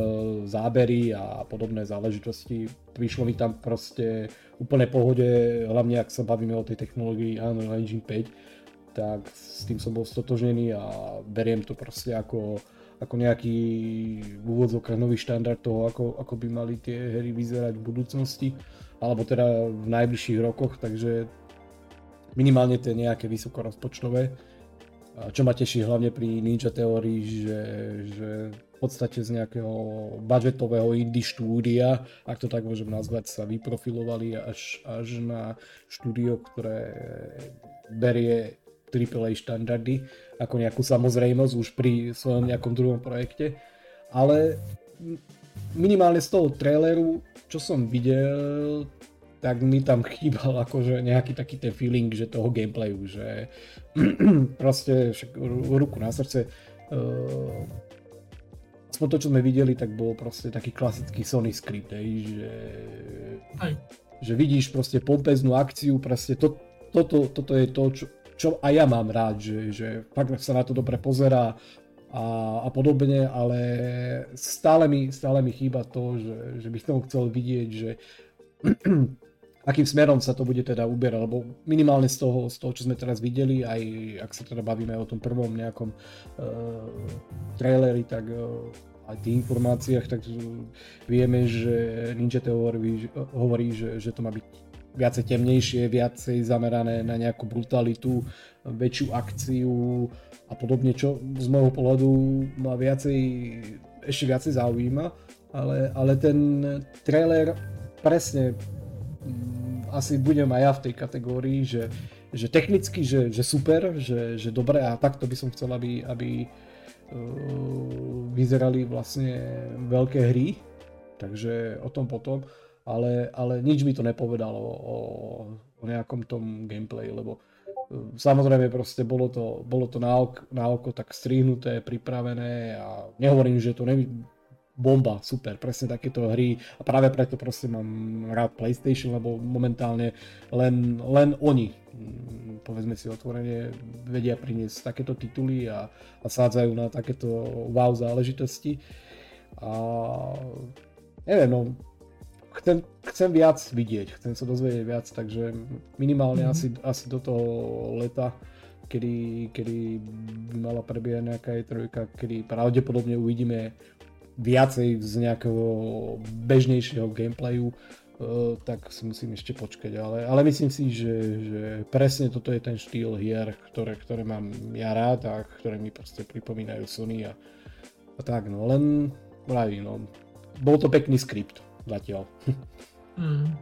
zábery a podobné záležitosti. Prišlo mi tam proste úplne pohode, hlavne ak sa bavíme o tej technológii Unreal Engine 5, tak s tým som bol stotožnený a beriem to proste ako ako nejaký v úvodzovkách nový štandard toho, ako, ako by mali tie hry vyzerať v budúcnosti, alebo teda v najbližších rokoch, takže minimálne tie nejaké vysokorozpočtové. Čo ma teší hlavne pri Ninja Theory, že, že v podstate z nejakého budgetového indie štúdia, ak to tak môžem nazvať, sa vyprofilovali až, až na štúdio, ktoré berie AAA štandardy ako nejakú samozrejmosť už pri svojom nejakom druhom projekte. Ale minimálne z toho traileru, čo som videl, tak mi tam chýbal akože nejaký taký ten feeling, že toho gameplayu, že proste však ruku na srdce uh, aspoň to, čo sme videli, tak bol proste taký klasický Sony script, hej, že, Aj. že vidíš proste pompeznú akciu, proste to, toto, toto je to, čo, čo aj ja mám rád, že, že fakt sa na to dobre pozerá a, a podobne, ale stále mi, stále mi chýba to, že, že by som chcel vidieť, že akým smerom sa to bude teda uberať, lebo minimálne z toho, z toho, čo sme teraz videli, aj ak sa teda bavíme o tom prvom nejakom uh, traileri, tak uh, aj tých informáciách, tak vieme, že Ninja Theory hovorí, že, že to má byť viacej temnejšie, viacej zamerané na nejakú brutalitu, väčšiu akciu a podobne, čo z môjho pohľadu ma viacej, ešte viacej zaujíma, ale, ale ten trailer presne mm, asi budem aj ja v tej kategórii, že, že technicky, že, že super, že, že dobre a takto by som chcel, aby, aby uh, vyzerali vlastne veľké hry, takže o tom potom, ale, ale nič mi to nepovedalo o, o nejakom tom gameplay, lebo uh, samozrejme proste bolo to, bolo to na, oko, na oko tak strihnuté, pripravené a nehovorím, že to nevy, bomba, super, presne takéto hry a práve preto proste mám rád PlayStation, lebo momentálne len, len oni, mm, povedzme si otvorene, vedia priniesť takéto tituly a, a sádzajú na takéto wow záležitosti. A neviem, no, chcem, chcem viac vidieť, chcem sa dozvedieť viac, takže minimálne mm-hmm. asi, asi do toho leta kedy, kedy by mala prebiehať nejaká e trojka, kedy pravdepodobne uvidíme viacej z nejakého bežnejšieho gameplayu, Uh, tak si musím ešte počkať, ale, ale myslím si, že, že presne toto je ten štýl hier, ktoré, ktoré mám ja rád a ktoré mi proste pripomínajú Sony a, a tak, no len pravý, no bol to pekný skript zatiaľ. Mm.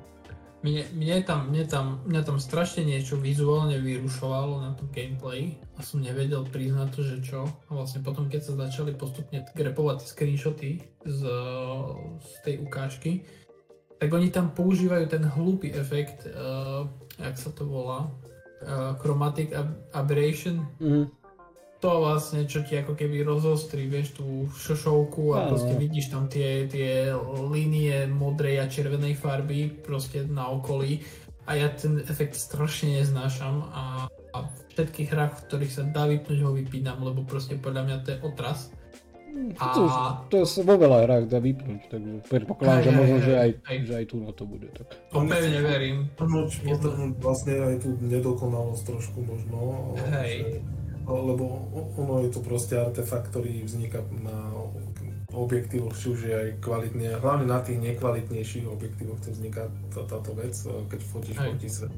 Mne, mne, tam, mne, tam, mňa tam strašne niečo vizuálne vyrušovalo na tom gameplay a som nevedel priznať to, že čo. A vlastne potom, keď sa začali postupne grepovať screenshoty z, z tej ukážky, tak oni tam používajú ten hlúpy efekt, uh, jak sa to volá, uh, chromatic ab- aberration. Mm to vlastne, čo ti ako keby rozostrí, vieš, tú šošovku a proste vidíš tam tie, tie línie modrej a červenej farby proste na okolí a ja ten efekt strašne neznášam a, a v všetkých hrách, v ktorých sa dá vypnúť, ho vypínam, lebo proste podľa mňa to je otras. A... To, to sa vo veľa hrách dá vypnúť, takže predpokladám, že možno, že aj, aj. že aj tu na to bude. Tak. To pevne verím. Vlastne aj tú nedokonalosť trošku možno. Hej. Že lebo ono je to proste artefakt, ktorý vzniká na objektívoch, či už je aj kvalitne, hlavne na tých nekvalitnejších objektívoch to vzniká tá, táto vec, keď fotíš proti svet.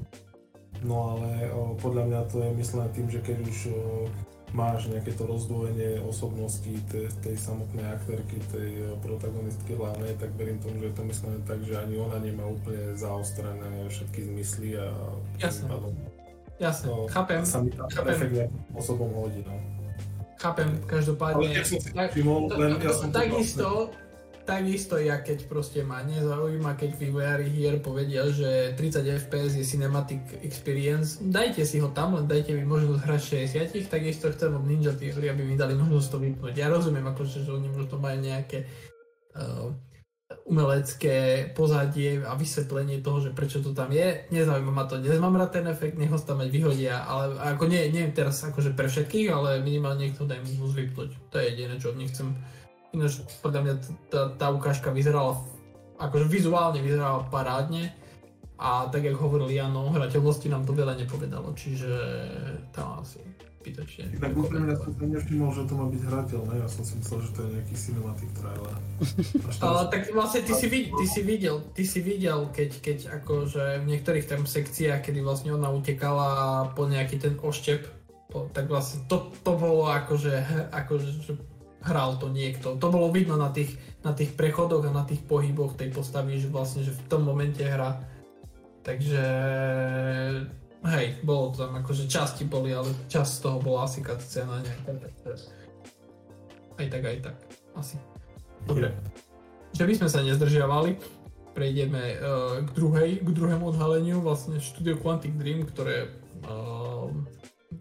No ale o, podľa mňa to je myslené tým, že keď už o, máš nejaké to rozdvojenie osobnosti tej, tej samotnej aktérky, tej protagonistky hlavnej, tak verím tomu, že je to myslené tak, že ani ona nemá úplne zaostrené všetky zmysly a Jasne. Jasne, no, chápem. Sa mi chápem. efekt osobom hodí, no. Chápem, každopádne. Ale som si tak, všimol, len ja som takisto, takisto, ja keď proste ma nezaujíma, keď vývojári hier povedia, že 30 FPS je cinematic experience, dajte si ho tam, len dajte mi možnosť hrať 60, takisto chcem od Ninja Theory, aby mi dali možnosť to vypnúť. Ja rozumiem, akože, že oni možno majú nejaké uh, umelecké pozadie a vysvetlenie toho, že prečo to tam je. Nezaujíma ma to, nemám rád ten efekt, nech ho tam aj vyhodia, ale ako nie, nie teraz akože pre všetkých, ale minimálne niekto daj možnosť vypnúť. To je jediné, čo nechcem. Ináč podľa mňa tá, tá ukážka vyzerala, akože vizuálne vyzerala parádne a tak, jak hovoril Jano, hrateľnosti nám to veľa nepovedalo, čiže tam asi zbytočne. Tak úprimne som sa nevšimol, že to má byť hrateľné, ja som si myslel, že to je nejaký cinematic trailer. Ale tak vlastne ty si, videl, ty si videl, ty si videl, keď, keď akože v niektorých tam sekciách, kedy vlastne ona utekala po nejaký ten oštep, po, tak vlastne to, to bolo akože, akože že hral to niekto. To bolo vidno na tých, na tých prechodoch a na tých pohyboch tej postavy, že vlastne že v tom momente hra. Takže Hej, bolo to tam akože časti boli, ale časť z toho bola asi cutscéna nejaká, aj tak, aj tak, asi. Dobre. Že by sme sa nezdržiavali, prejdeme uh, k, druhej, k druhému odhaleniu, vlastne Studio Quantic Dream, ktoré uh,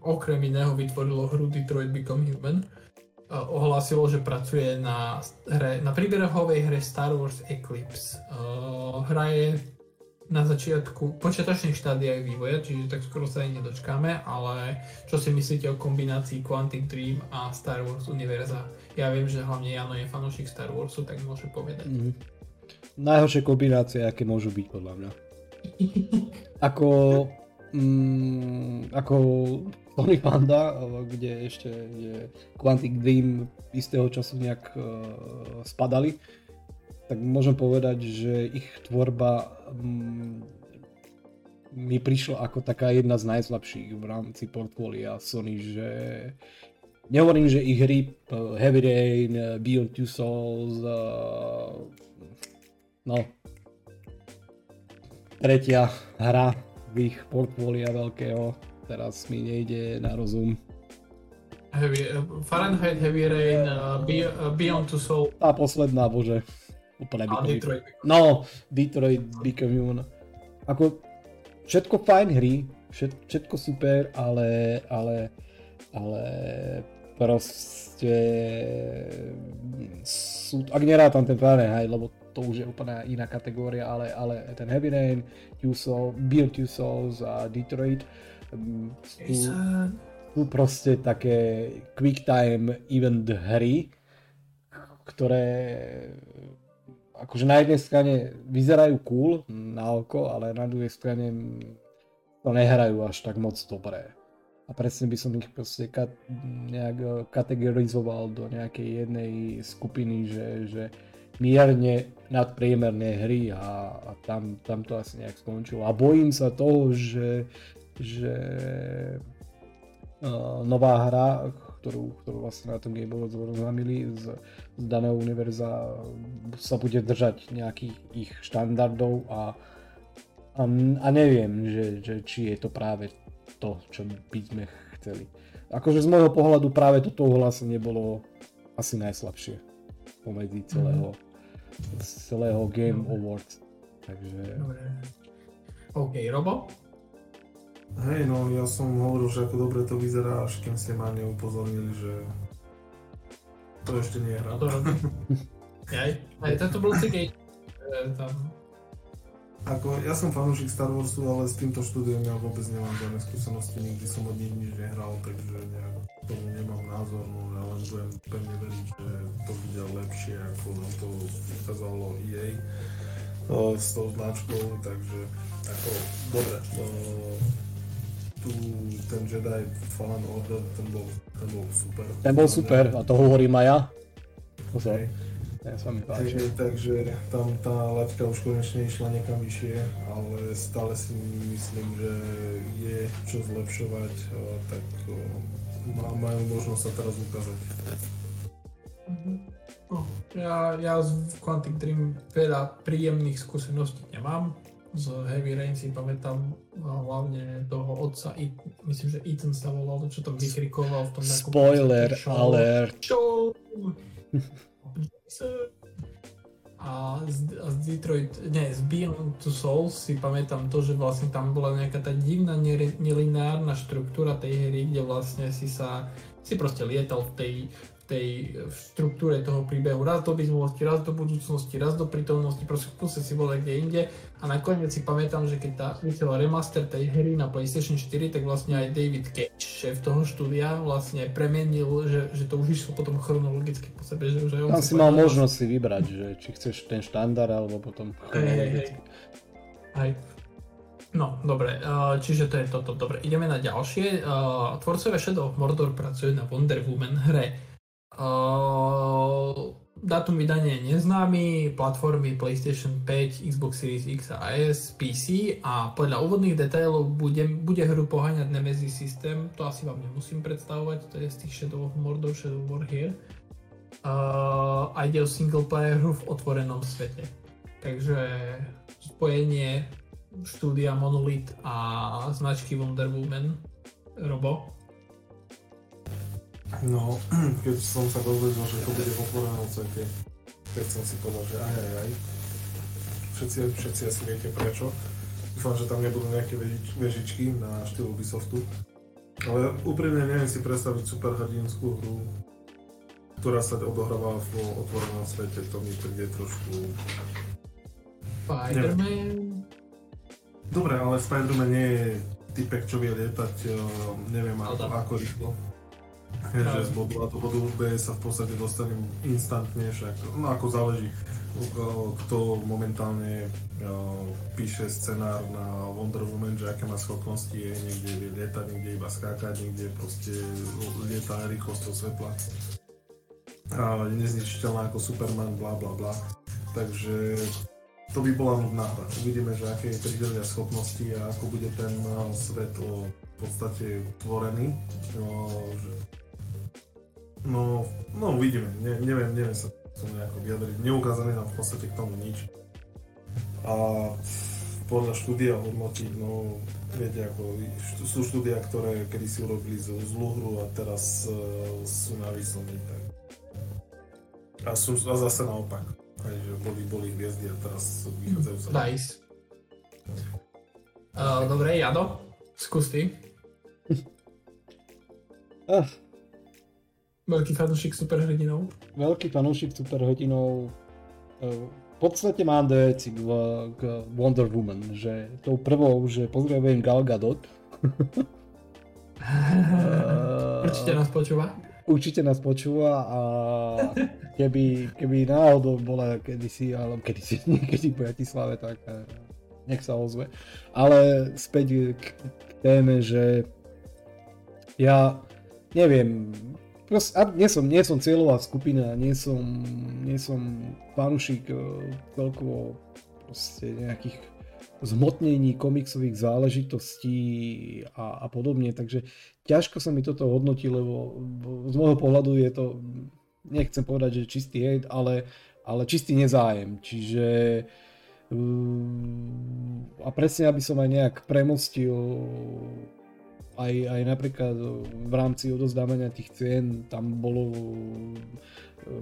okrem iného vytvorilo hru Detroit Become Human, uh, ohlásilo, že pracuje na, hre, na príbehovej hre Star Wars Eclipse. Uh, hra je na začiatku počiatočných štádiách vývoja, čiže tak skoro sa aj nedočkáme, ale čo si myslíte o kombinácii Quantic Dream a Star Wars univerza? Ja viem, že hlavne Jano je fanúšik Star Warsu, tak môže povedať. Mm. Najhoršie kombinácie, aké môžu byť podľa mňa. ako, mm, ako Tony Panda, kde ešte je Quantic Dream istého času nejak uh, spadali, tak môžem povedať, že ich tvorba mm, mi prišla ako taká jedna z najslabších v rámci portfólia Sony, že nehovorím, že ich hry Heavy Rain, uh, Beyond Two Souls, uh, no tretia hra v ich portfólia veľkého. Teraz mi nejde na rozum. Heavy, Fahrenheit, Heavy Rain, uh, Beyond Two Soul. A posledná, bože. Úplne a Detroit. No, Detroit Become Human. Ako, všetko fajn hry, všetko super, ale, ale, ale proste sú, ak nerátam ten Fahrenheit, lebo to už je úplne iná kategória, ale, ale ten Heavy Rain, Two Soul, Beyond Two Souls a Detroit mm, sú, sú proste také quick time event hry, ktoré akože na jednej strane vyzerajú cool na oko, ale na druhej strane to nehrajú až tak moc dobré. A presne by som ich proste kat, nejak kategorizoval do nejakej jednej skupiny, že, že mierne nadpriemerné hry a, a tam, tam to asi nejak skončilo. A bojím sa toho, že, že uh, nová hra, ktorú, ktorú vlastne na tom Game Awards oznámili z, z daného univerza sa bude držať nejakých ich štandardov a, a, a neviem, že, že či je to práve to, čo by sme chceli. Akože z môjho pohľadu práve toto ohlásenie bolo asi najslabšie pomedzi celého, mm-hmm. celého Game Dobre. Awards. Takže... Dobre. OK, Robo? Hej, no ja som hovoril, že ako dobre to vyzerá, až kým ste ma neupozornili, že to ešte nie je hra. Aj, aj tento bol tam. Ako, ja som fanúšik Star Warsu, ale s týmto štúdiom ja vôbec nemám žiadne skúsenosti, nikdy som od nich nič nehral, takže nejak tomu nemám názor, no ja len budem pevne veriť, že to bude lepšie, ako nám to ukázalo EA o, s tou značkou, takže ako, dobre, o, tu ten Jedi Fallen Order, ten bol, ten bol super. Ten bol super a to hovorím aj ja. Pozor. Ja sa mi páči. Takže, takže tam tá laťka už konečne išla niekam vyššie, ale stále si myslím, že je čo zlepšovať, tak majú možnosť sa teraz ukázať. Mm-hmm. No, ja, ja z Quantic Dream veľa príjemných skúseností nemám z Heavy Rain si pamätám hlavne toho otca, I, myslím, že Ethan sa volal, čo tam vykrikoval v tom Spoiler alert. Show. A z, a z Detroit, nie, z Beyond Two Souls si pamätám to, že vlastne tam bola nejaká tá divná nelineárna štruktúra tej hry, kde vlastne si sa, si proste lietal v tej, tej štruktúre toho príbehu. Raz do minulosti, raz do budúcnosti, raz do prítomnosti, proste kuse si bol kde inde. A nakoniec si pamätám, že keď tá vyšiel remaster tej hry na PlayStation 4, tak vlastne aj David Cage, šéf toho štúdia, vlastne premenil, že, že to už išlo potom chronologicky po sebe. Že už aj on Tam si mal možnosť si vybrať, že či chceš ten štandard alebo potom chronologicky. Hej, hej. No, dobre, čiže to je toto. Dobre, ideme na ďalšie. Tvorcovia Shadow of Mordor pracujú na Wonder Woman hre. Uh, dátum vydania je neznámy, platformy PlayStation 5, Xbox Series X a S, PC a podľa úvodných detailov bude, bude hru poháňať Nemesis systém, to asi vám nemusím predstavovať, to je z tých Shadow of Mordor, Shadow War here. Uh, a ide o single player hru v otvorenom svete. Takže spojenie štúdia Monolith a značky Wonder Woman, Robo, No, keď som sa dozvedel, že to bude v otvorenom svete, tak som si povedal, že aj, aj, aj. Všetci, všetci asi viete prečo. Dúfam, že tam nebudú nejaké vežičky na štýl Ubisoftu. Ale úprimne neviem si predstaviť superhrdinskú hru, ktorá sa odohráva v otvorenom svete, to mi príde trošku... Spider-Man? Dobre, ale Spider-Man nie je typek, čo vie lietať, neviem ako, ako rýchlo. Že z bodu A do B sa v podstate dostane instantne, však, no ako záleží, kto momentálne píše scenár na Wonder Woman, že aké má schopnosti, je niekde vie lietať, niekde iba skákať, niekde proste lietá rýchlosťou svetla. A je nezničiteľná ako Superman, bla bla bla. Takže to by bola nudná hra. Uvidíme, že aké pridelia schopnosti a ako bude ten svet v podstate tvorený. že No, no uvidíme, ne, neviem, neviem sa tomu nejako vyjadriť. Neukázali nám v podstate k tomu nič. A podľa štúdia hodnotiť, no viete, ako sú štúdia, ktoré kedy si urobili z, z Luhru a teraz uh, sú na výslny, tak. A, sú, a zase naopak. Aj, že boli, boli hviezdy a teraz vychádzajú sa. Nice. Uh, dobre, Jado, skús ty. Ah. Veľký fanúšik superhrdinov. Veľký fanúšik superhrdinov. Uh, v podstate mám dve veci k, k Wonder Woman, že tou prvou, že pozdravujem Gal Gadot. Určite nás počúva. Určite nás počúva a keby, keby náhodou bola kedysi, alebo kedysi, niekedy v Bratislave, tak eh, nech sa ozve. Ale späť k, k téme, že ja neviem, proste, nie, som, nie som cieľová skupina, nie som, nie som fanúšik uh, celkovo proste nejakých zmotnení komiksových záležitostí a, a podobne, takže ťažko sa mi toto hodnotí, lebo z môjho pohľadu je to, nechcem povedať, že čistý hate, ale, ale čistý nezájem, čiže uh, a presne aby som aj nejak premostil aj, aj napríklad v rámci odozdávania tých cien tam bolo,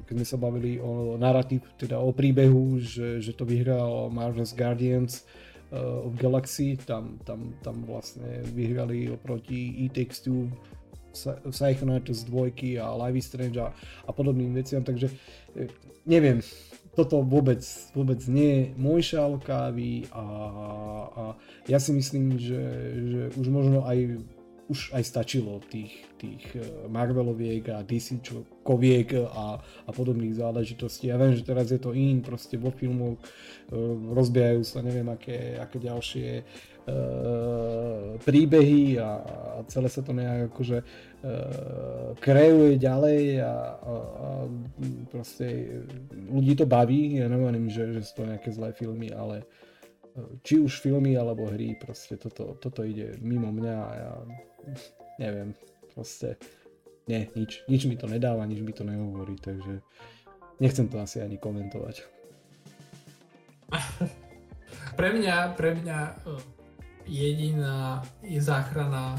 keď sme sa bavili o narratív, teda o príbehu, že, že to vyhral Marvel's Guardians uh, of Galaxy, tam, tam, tam vlastne vyhrali oproti e Two Psychonauts 2 a Live is Strange a, a podobným veciam, takže e, neviem, toto vôbec, vôbec nie je môj šál a, a ja si myslím, že, že už možno aj už aj stačilo tých, tých eh, Marveloviek a DC koviek a, a podobných záležitostí. Ja viem, že teraz je to in, proste vo filmoch e, rozbijajú sa neviem aké, aké ďalšie e, príbehy a, a celé sa to nejak akože e, kreuje ďalej a, a, a proste ľudí to baví, ja neviem, že, že sú to nejaké zlé filmy, ale či už filmy alebo hry, proste toto, toto ide mimo mňa a ja neviem, proste nie, nič, nič mi to nedáva, nič mi to nehovorí, takže nechcem to asi ani komentovať. pre mňa, pre mňa e, jediná je záchrana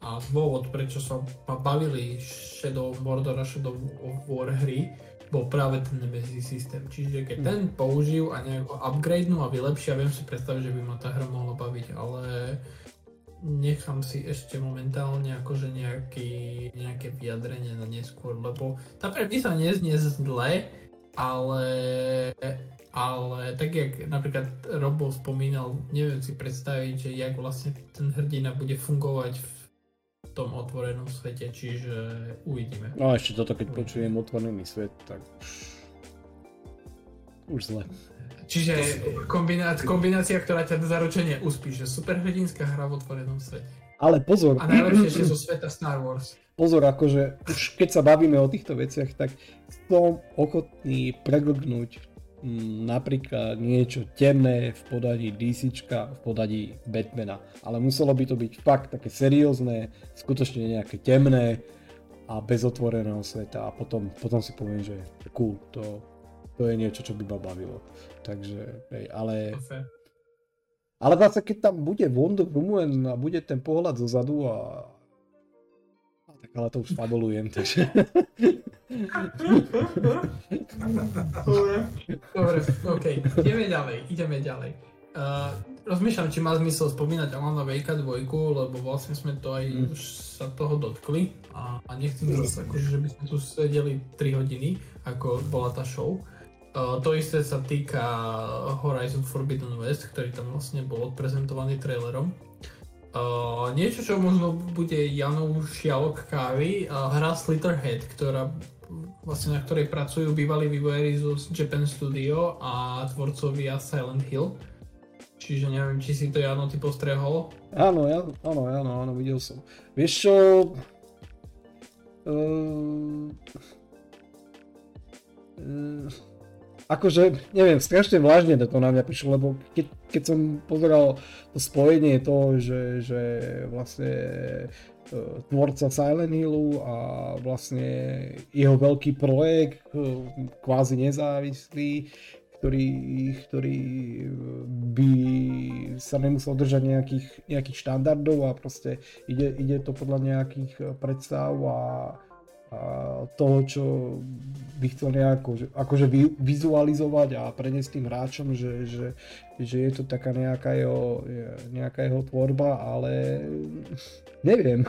a dôvod, prečo sa ma bavili Shadow of Mordor a Shadow of War hry, bol práve ten Nemesis systém. Čiže keď mm. ten použijú a nejako upgradenú a vylepšia, viem si predstaviť, že by ma tá hra mohla baviť, ale nechám si ešte momentálne akože nejaký, nejaké vyjadrenie na neskôr, lebo tá premisa neznie zle, ale, ale tak jak napríklad Robo spomínal, neviem si predstaviť, že jak vlastne ten hrdina bude fungovať v tom otvorenom svete, čiže uvidíme. No a ešte toto, keď počujem otvorený svet, tak zle. Čiže kombinácia, kombinácia, ktorá ťa zaručenie uspí, že superhrdinská hra v otvorenom svete. Ale pozor. A najlepšie, že zo sveta Star Wars. Pozor, akože už keď sa bavíme o týchto veciach, tak som ochotný preglgnúť mm, napríklad niečo temné v podaní DC, v podaní Batmana. Ale muselo by to byť fakt také seriózne, skutočne nejaké temné a bez otvoreného sveta a potom, potom si poviem, že cool, to, to je niečo, čo by ma bavilo. Takže, hej, ale... Ale zase, keď tam bude Wonder Woman a bude ten pohľad zo zadu a... a tak ale to už fabulujem, takže... Dobre, dobre, OK, ideme ďalej, ideme ďalej. Uh, rozmýšľam, či má zmysel spomínať Alana Vejka 2, lebo vlastne sme to aj mm. už sa toho dotkli a, a nechcem zase, akože, že by sme tu sedeli 3 hodiny, ako bola tá show. Uh, to isté sa týka Horizon Forbidden West, ktorý tam vlastne bol odprezentovaný trailerom. Uh, niečo, čo možno bude Janov šialok kávy, uh, hra Slitterhead, ktorá vlastne na ktorej pracujú bývalí vývojári zo Japan Studio a tvorcovia Silent Hill. Čiže neviem, či si to Jano ty postrehol. Áno, ja, áno, áno, áno, videl som. Vieš čo... Uh, uh, akože, neviem, strašne vlážne to na mňa prišlo, lebo keď, keď som pozeral to spojenie toho, že, že vlastne e, tvorca Silent Hillu a vlastne jeho veľký projekt, e, kvázi nezávislý, ktorý, ktorý by sa nemusel držať nejakých, nejakých štandardov a proste ide, ide to podľa nejakých predstav a, a toho, čo by chcel nejako, akože vizualizovať a preniesť tým hráčom, že, že, že je to taká nejaká jeho, nejaká jeho tvorba, ale neviem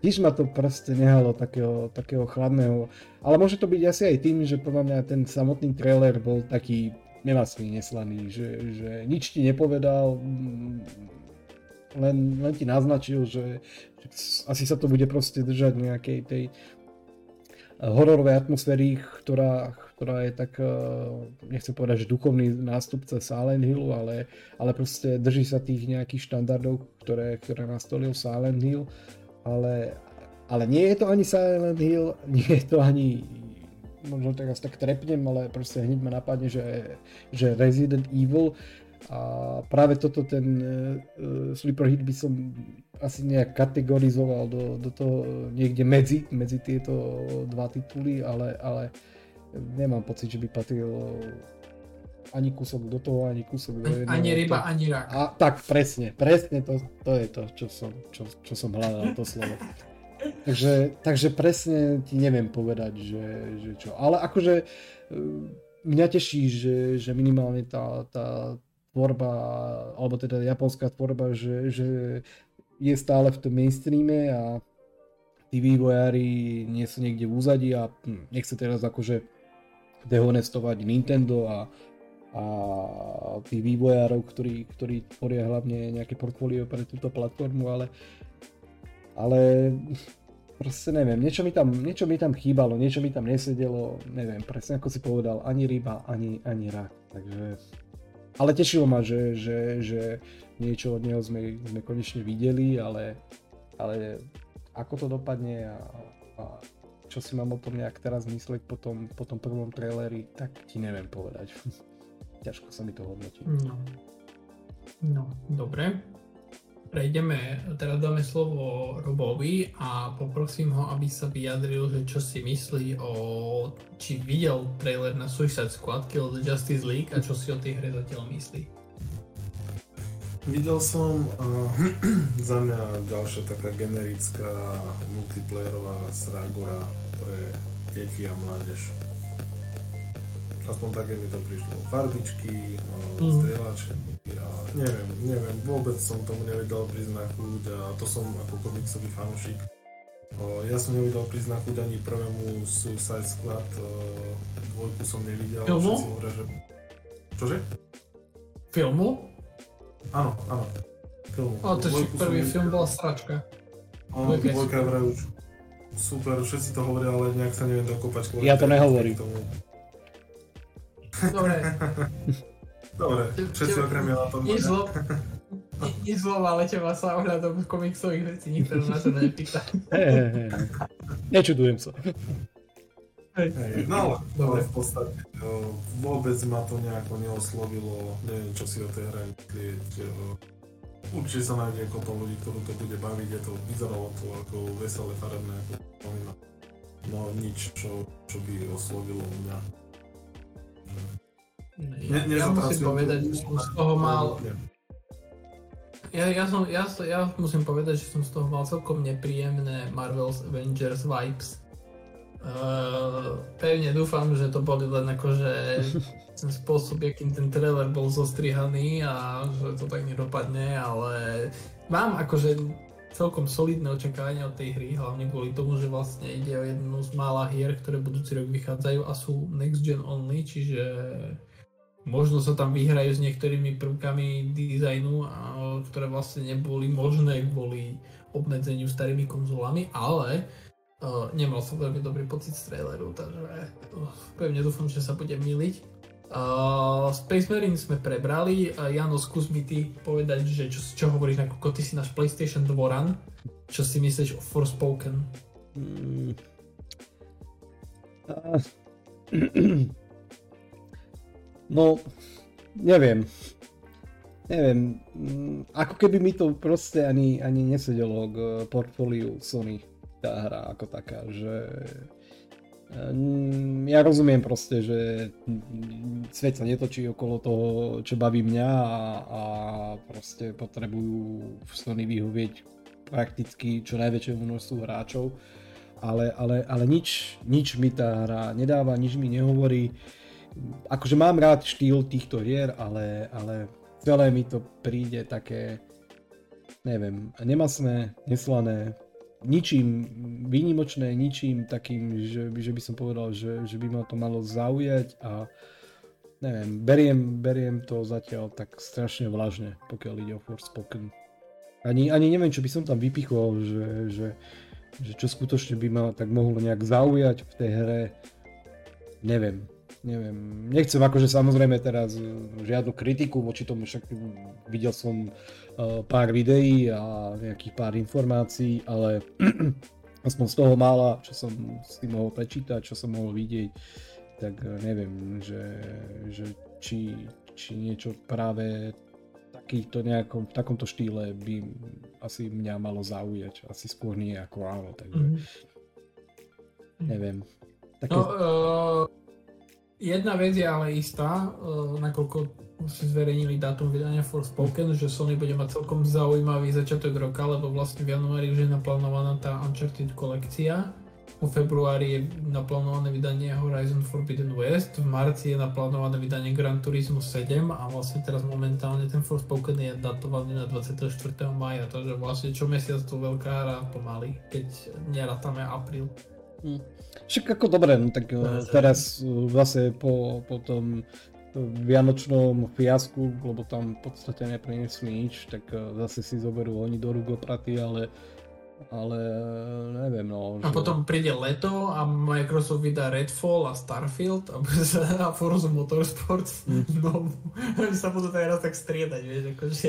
tiež ma to proste nehalo takého, takého chladného. Ale môže to byť asi aj tým, že podľa mňa ten samotný trailer bol taký nemastný, neslaný, že, že nič ti nepovedal, len, len ti naznačil, že, že asi sa to bude proste držať nejakej tej hororovej atmosféry, ktorá, ktorá je tak, eh, nechcem povedať, že duchovný nástupca Silent Hillu, ale, ale proste drží sa tých nejakých štandardov, ktoré, ktoré nastolil Silent Hill ale, ale nie je to ani Silent Hill, nie je to ani možno teraz tak trepnem, ale proste hneď ma napadne, že, že Resident Evil a práve toto ten uh, Sleeper Hit by som asi nejak kategorizoval do, do toho niekde medzi, medzi tieto dva tituly, ale, ale nemám pocit, že by patril ani kúsok do toho, ani kúsok do jedného. Ani ryba, to... ani rak. A, tak, presne, presne to, to je to, čo som, čo, čo som hľadal, to slovo. Takže, takže presne ti neviem povedať, že, že čo. Ale akože e, mňa teší, že, že minimálne tá, tá tvorba, alebo teda japonská tvorba, že, že je stále v tom mainstreame a tí vývojári nie sú niekde v úzadi a hm, nechce teraz akože dehonestovať Nintendo a a tých vývojárov, ktorí, ktorí tvoria hlavne nejaké portfólio pre túto platformu, ale, ale proste neviem, niečo mi, tam, niečo mi tam chýbalo, niečo mi tam nesedelo, neviem, presne ako si povedal, ani ryba, ani, ani rak, takže... Ale tešilo ma, že, že, že niečo od neho sme, sme konečne videli, ale, ale ako to dopadne a, a čo si mám o tom nejak teraz mysleť po tom, po tom prvom traileri, tak ti neviem povedať. ťažko sa mi to hodnotí. No. no, dobre. Prejdeme, teraz dáme slovo Robovi a poprosím ho, aby sa vyjadril, že čo si myslí o, či videl trailer na Suicide Squad Kill the Justice League a čo si o tej hre zatiaľ myslí. Videl som uh, za mňa ďalšia taká generická multiplayerová srágora pre deti a mládež aspoň také mi to prišlo. Farbičky, mm. strieľačky a neviem, neviem, vôbec som tomu nevedel chuť a to som ako komiksový fanúšik. Ja som nevedel prísť chuť ani prvému Suicide Squad, dvojku som nevidel. Filmu? Hovoria, že... Čože? Filmu? Áno, áno. Filmu. O, to je prvý film bola sračka. dvojka vraj už super, všetci to hovoria, ale nejak sa neviem dokopať. Ja to nehovorím. Tomu. Dobre. Dobre, všetci okrem na tom. Nič zlo, nič zlo, ale teba sa ohľadom komiksových vecí nikto na to nepýta. Nečudujem sa. Hej, no ale, v podstate vôbec ma to nejako neoslovilo, neviem čo si o tej hre myslieť. Určite sa nájde to ľudí, ktorú to bude baviť, je to, vyzeralo to ako veselé, farebné, ako spomínam. No nič, čo, čo by oslovilo mňa. Ja, ja musím povedať, že som z toho mal... Ja, ja, som, ja, ja musím povedať, že som z toho mal celkom nepríjemné Marvel's Avengers vibes. Uh, pevne dúfam, že to boli len akože ten spôsob, akým ten trailer bol zostrihaný a že to tak nedopadne, ale mám akože celkom solidné očakávania od tej hry, hlavne kvôli tomu, že vlastne ide o jednu z mála hier, ktoré budúci rok vychádzajú a sú next gen only, čiže možno sa tam vyhrajú s niektorými prvkami dizajnu, ktoré vlastne neboli možné kvôli obmedzeniu starými konzolami, ale uh, nemal som veľmi dobrý pocit z traileru, takže uh, pevne dúfam, že sa budem miliť. Uh, Space Marine sme prebrali, uh, Jano, skús mi ty povedať, že čo, čo hovoríš, ako ty si náš PlayStation dvoran, čo si myslíš o Forspoken? Mm. Uh. No, neviem. Neviem, mm, ako keby mi to proste ani, ani nesedelo k portfóliu Sony tá hra ako taká, že ja rozumiem proste, že svet sa netočí okolo toho, čo baví mňa a, a proste potrebujú Sony vyhovieť prakticky čo najväčšiemu množstvu hráčov, ale, ale, ale nič, nič mi tá hra nedáva, nič mi nehovorí. Akože mám rád štýl týchto hier, ale, ale celé mi to príde také, neviem, nemasné, neslané, ničím výnimočné, ničím takým, že, že by som povedal, že, že by ma to malo zaujať a neviem, beriem, beriem to zatiaľ tak strašne vlažne, pokiaľ ide o Forspoken. Ani, ani neviem, čo by som tam vypichol, že, že, že čo skutočne by ma tak mohlo nejak zaujať v tej hre. Neviem, neviem. Nechcem akože samozrejme teraz žiadnu kritiku voči tomu, však videl som Eh, pár videí a nejakých pár informácií, ale aspoň z toho mála, čo som si mohol prečítať, čo som mohol vidieť, tak eh, neviem, že, že či, či niečo práve takýchto nejakom, v takomto štýle by asi mňa malo zaujať. Asi skôr nie ako áno, takže mm-hmm. neviem. Také... No, uh, jedna vec je ale istá, uh, nakoľko si zverejnili dátum vydania Forspoken, že Sony bude mať celkom zaujímavý začiatok roka, lebo vlastne v januári už je naplánovaná tá Uncharted kolekcia. V februári je naplánované vydanie Horizon Forbidden West, v marci je naplánované vydanie Gran Turismo 7 a vlastne teraz momentálne ten Forspoken je datovaný na 24. maja, takže vlastne čo mesiac to veľká hra pomaly, keď nerátame apríl. Hm. Však ako dobre, no tak no, teraz zase po, po tom vianočnom fiasku, lebo tam v podstate neprinesli nič, tak eh, zase si zoberú oni do rúk opraty, ale ale neviem no. A potom príde leto a Microsoft vydá Redfall a Starfield a, a Forza Motorsport mm. no, sa budú teraz tak striedať, vieš, akože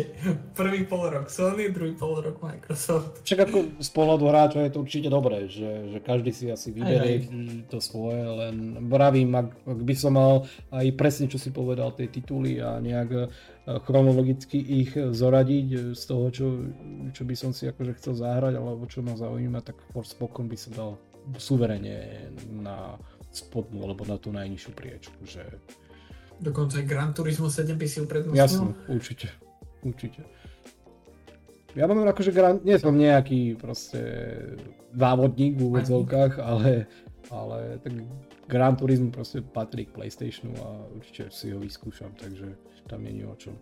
prvý pol rok Sony, druhý pol rok Microsoft. Však ako z pohľadu hráča je to určite dobré, že, že každý si asi vyberie to svoje, len vravím, ak, ak by som mal aj presne, čo si povedal, tie tituly a nejak chronologicky ich zoradiť z toho, čo, čo by som si akože chcel zahrať, alebo čo ma zaujíma, tak Forspoken by som dal suverene na spodnú, alebo na tú najnižšiu priečku, že... Dokonca aj Gran Turismo 7 by si uprednostnil? Jasne, určite, určite. Ja mám akože, gran... nie som nejaký proste závodník v úvodzovkách, ale, ale tak Gran Turismo proste patrí k Playstationu a určite si ho vyskúšam, takže tam je o čom.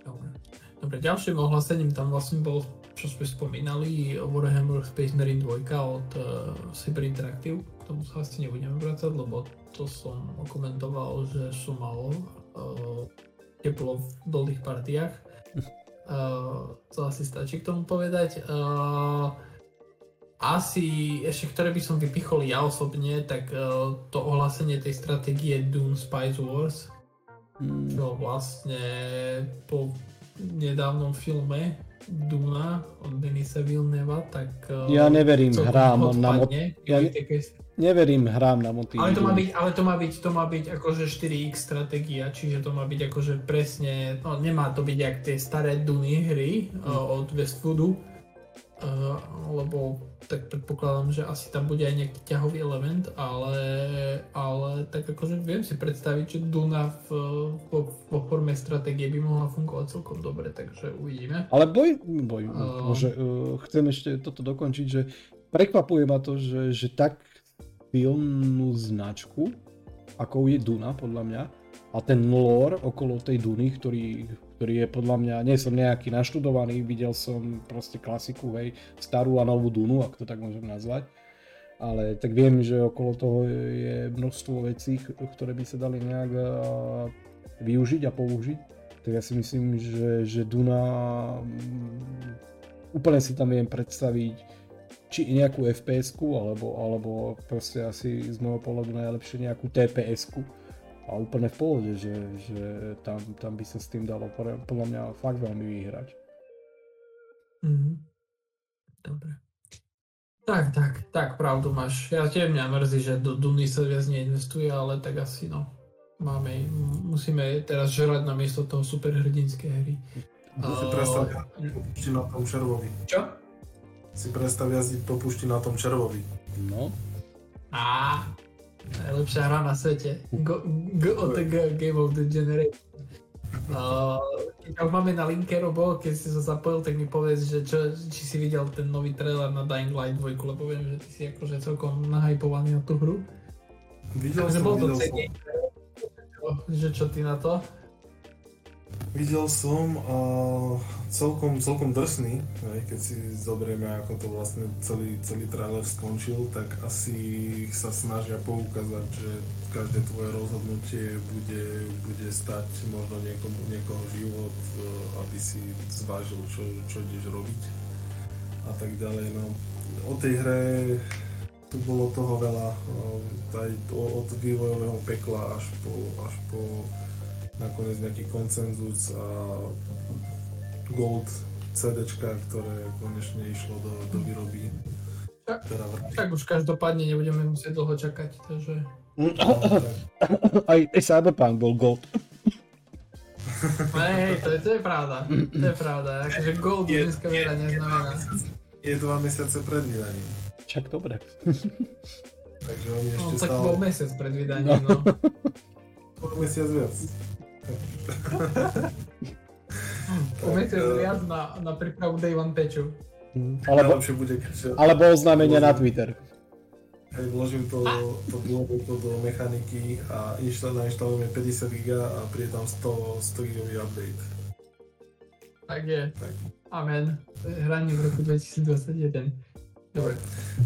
Dobre. Dobre, ďalším ohlasením tam vlastne bol, čo sme spomínali, Warhammer Space Marine 2 od uh, Cyber Interactive. K tomu sa asi nebudeme vrácať, lebo to som komentoval, že som mal uh, teplo v dlhých partiách. Uh, to asi stačí k tomu povedať. Uh, asi ešte, ktoré by som vypichol ja osobne, tak uh, to ohlásenie tej stratégie Dune Spice Wars. Čo vlastne po nedávnom filme Duna od Denisa Vilneva, tak... Uh, ja neverím hrám na mot... Ja ne... neverím hrám na motív. Ale to má byť, ale to má byť, to má byť akože 4x stratégia, čiže to má byť akože presne, no nemá to byť jak tie staré Duny hry mm. uh, od Westwoodu, lebo tak predpokladám, že asi tam bude aj nejaký ťahový element, ale, ale tak akože viem si predstaviť, že Duna v, vo, vo forme stratégie by mohla fungovať celkom dobre, takže uvidíme. Ale boj, boj uh, môže, uh, chcem ešte toto dokončiť, že prekvapuje ma to, že, že tak silnú značku, ako je Duna podľa mňa, a ten lore okolo tej Duny, ktorý ktorý je podľa mňa, nie som nejaký naštudovaný, videl som proste klasiku, hej, starú a novú Dunu, ak to tak môžem nazvať. Ale tak viem, že okolo toho je množstvo vecí, ktoré by sa dali nejak využiť a použiť. Tak ja si myslím, že, že Duna mm, úplne si tam viem predstaviť či nejakú FPS-ku, alebo, alebo proste asi z môjho pohľadu najlepšie nejakú TPS-ku a úplne v pohode, že, že tam, tam by sa s tým dalo podľa mňa fakt veľmi vyhrať. Mm-hmm. Dobre. Tak, tak, tak, pravdu máš. Ja tiež mňa mrzí, že do Duny sa viac neinvestuje, ale tak asi no. Máme, musíme teraz žerať na miesto toho superhrdinské hry. Si predstav jazdiť na tom červovi. Čo? Si predstav jazdiť po na tom červovi. No. Á, najlepšia hra na svete. Go, go, od the Game of the Generation. Uh, keď máme na linke, Robo, keď si sa zapojil, tak mi povedz, že čo, či si videl ten nový trailer na Dying Light 2, lebo viem, že ty si akože celkom nahypovaný na tú hru. Videl som, videl som. Že čo ty na to? Videl som a celkom, celkom drsný, keď si zoberieme, ako to vlastne celý, celý trailer skončil, tak asi sa snažia poukázať, že každé tvoje rozhodnutie bude, bude stať možno niekomu, niekoho život, e, aby si zvážil, čo, čo ideš robiť a tak ďalej. No, o tej hre tu bolo toho veľa, e, aj od vývojového pekla až po, až po nakoniec nejaký koncenzus a Gold CD, ktoré konečne išlo do, do výroby. Tak, teda tak už každopádne nebudeme musieť dlho čakať, takže... No, aj, aj Cyberpunk bol Gold. Hej, to je, to je pravda, to je pravda, akože Gold je, dneska veľa neznamená. Je dva mesiace pred vydaním. Čak dobre. Takže oni no, ešte no, tak stále... bol mesiac pred vydaním, no. Bol mesiac viac. Poviete viac na, na prípravu Day One Patchu. Alebo, bude, alebo oznámenie na Twitter. Hej, vložím to, to, to do mechaniky a nainštalujeme 50 GB a príde tam 100, 100 GB update. Tak je. Tak. Amen. Hranie v roku 2021. Dobre.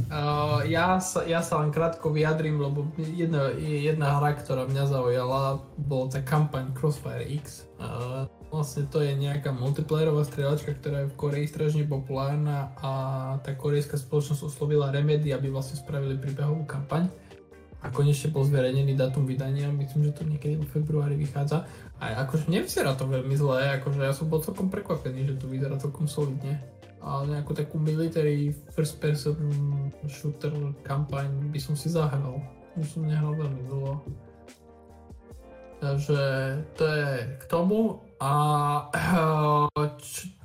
Uh, ja, sa, ja sa len krátko vyjadrím, lebo jedna, jedna hra, ktorá mňa zaujala, bol tá kampaň Crossfire X. Uh, vlastne to je nejaká multiplayerová strieľačka, ktorá je v Koreji strašne populárna a tá korejská spoločnosť oslovila Remedy, aby vlastne spravili príbehovú kampaň. A konečne bol zverejnený datum vydania, myslím, že to niekedy v februári vychádza. A akože nevyzerá to veľmi zle, akože ja som bol celkom prekvapený, že to vyzerá celkom solidne nejakú takú military first person shooter kampaň by som si zahral. Už som nehral veľmi dlho. Takže to je k tomu a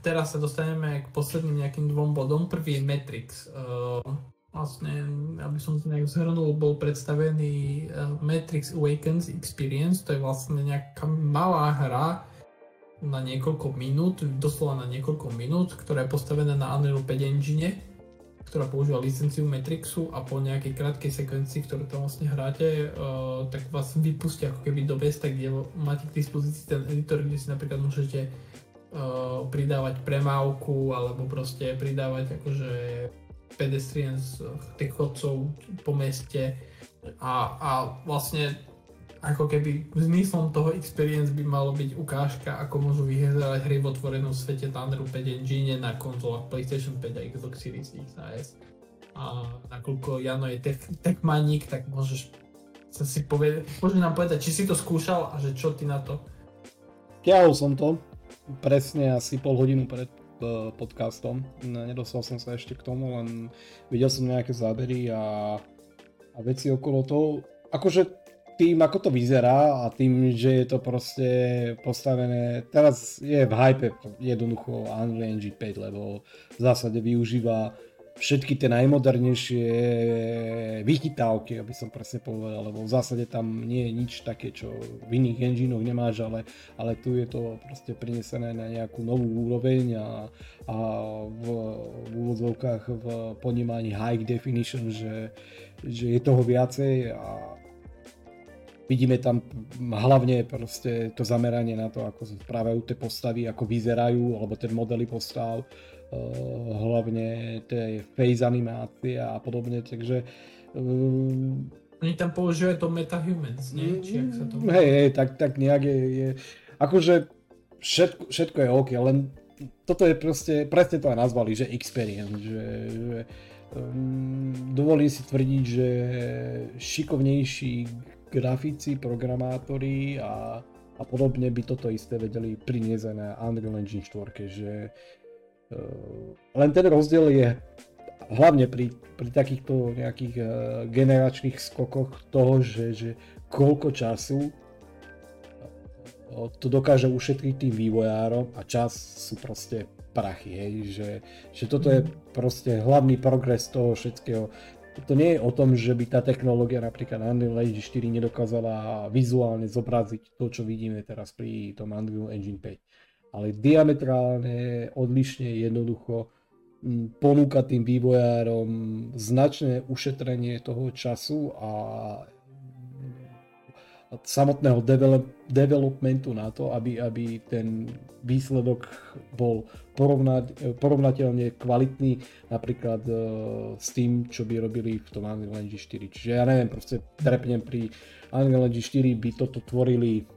teraz sa dostaneme k posledným nejakým dvom bodom. Prvý je Matrix. Uh, vlastne, aby som to nejak zhrnul, bol predstavený uh, Matrix Awakens Experience, to je vlastne nejaká malá hra, na niekoľko minút, doslova na niekoľko minút, ktorá je postavená na Unreal 5 engine, ktorá používa licenciu Matrixu a po nejakej krátkej sekvencii, ktorú tam vlastne hráte, uh, tak vás vypustia ako keby do Besta, kde máte k dispozícii ten editor, kde si napríklad môžete uh, pridávať premávku alebo proste pridávať akože pedestrians, tých chodcov po meste. A, a vlastne ako keby zmyslom toho experience by malo byť ukážka, ako môžu vyhrávať hry v otvorenom svete Thunder 5 Engine na konzolách PlayStation 5 a Xbox Series X a S. A nakoľko Jano je tech, tech maník, tak môžeš sa si povedať, môžeš nám povedať, či si to skúšal a že čo ty na to? Ťahol som to presne asi pol hodinu pred uh, podcastom. Nedostal som sa ešte k tomu, len videl som nejaké zábery a, a veci okolo toho. Akože tým, ako to vyzerá a tým, že je to proste postavené, teraz je v hype jednoducho Unreal Engine 5, lebo v zásade využíva všetky tie najmodernejšie vychytávky, aby som presne povedal, lebo v zásade tam nie je nič také, čo v iných enginoch nemáš, ale, ale tu je to proste prinesené na nejakú novú úroveň a, a v, v úvodzovkách v ponímaní high definition, že, že je toho viacej a Vidíme tam hlavne proste to zameranie na to, ako správajú tie postavy, ako vyzerajú, alebo tie modely postav, uh, hlavne tie face animácie a podobne, takže uh, oni tam používajú to MetaHumans, nie? Či ak sa to... Hej, hej, tak, tak nejak je, je akože všetko, všetko je OK, len toto je proste, presne to aj nazvali, že experience, že, že um, dovolím si tvrdiť, že šikovnejší grafici, programátori a, a podobne by toto isté vedeli priniesť na Unreal Engine 4, že uh, len ten rozdiel je hlavne pri, pri takýchto nejakých uh, generačných skokoch toho, že, že koľko času uh, to dokáže ušetriť tým vývojárom a čas sú proste prachy, hej, že, že toto je proste hlavný progres toho všetkého to nie je o tom, že by tá technológia napríklad Unreal Engine 4 nedokázala vizuálne zobraziť to, čo vidíme teraz pri tom Unreal Engine 5. Ale diametrálne, odlišne, jednoducho ponúka tým vývojárom značné ušetrenie toho času a samotného develop, developmentu na to, aby, aby ten výsledok bol porovnať, porovnateľne kvalitný napríklad uh, s tým, čo by robili v tom Unreal Engine 4. Čiže ja neviem, proste trepnem pri Unreal Engine 4 by toto tvorili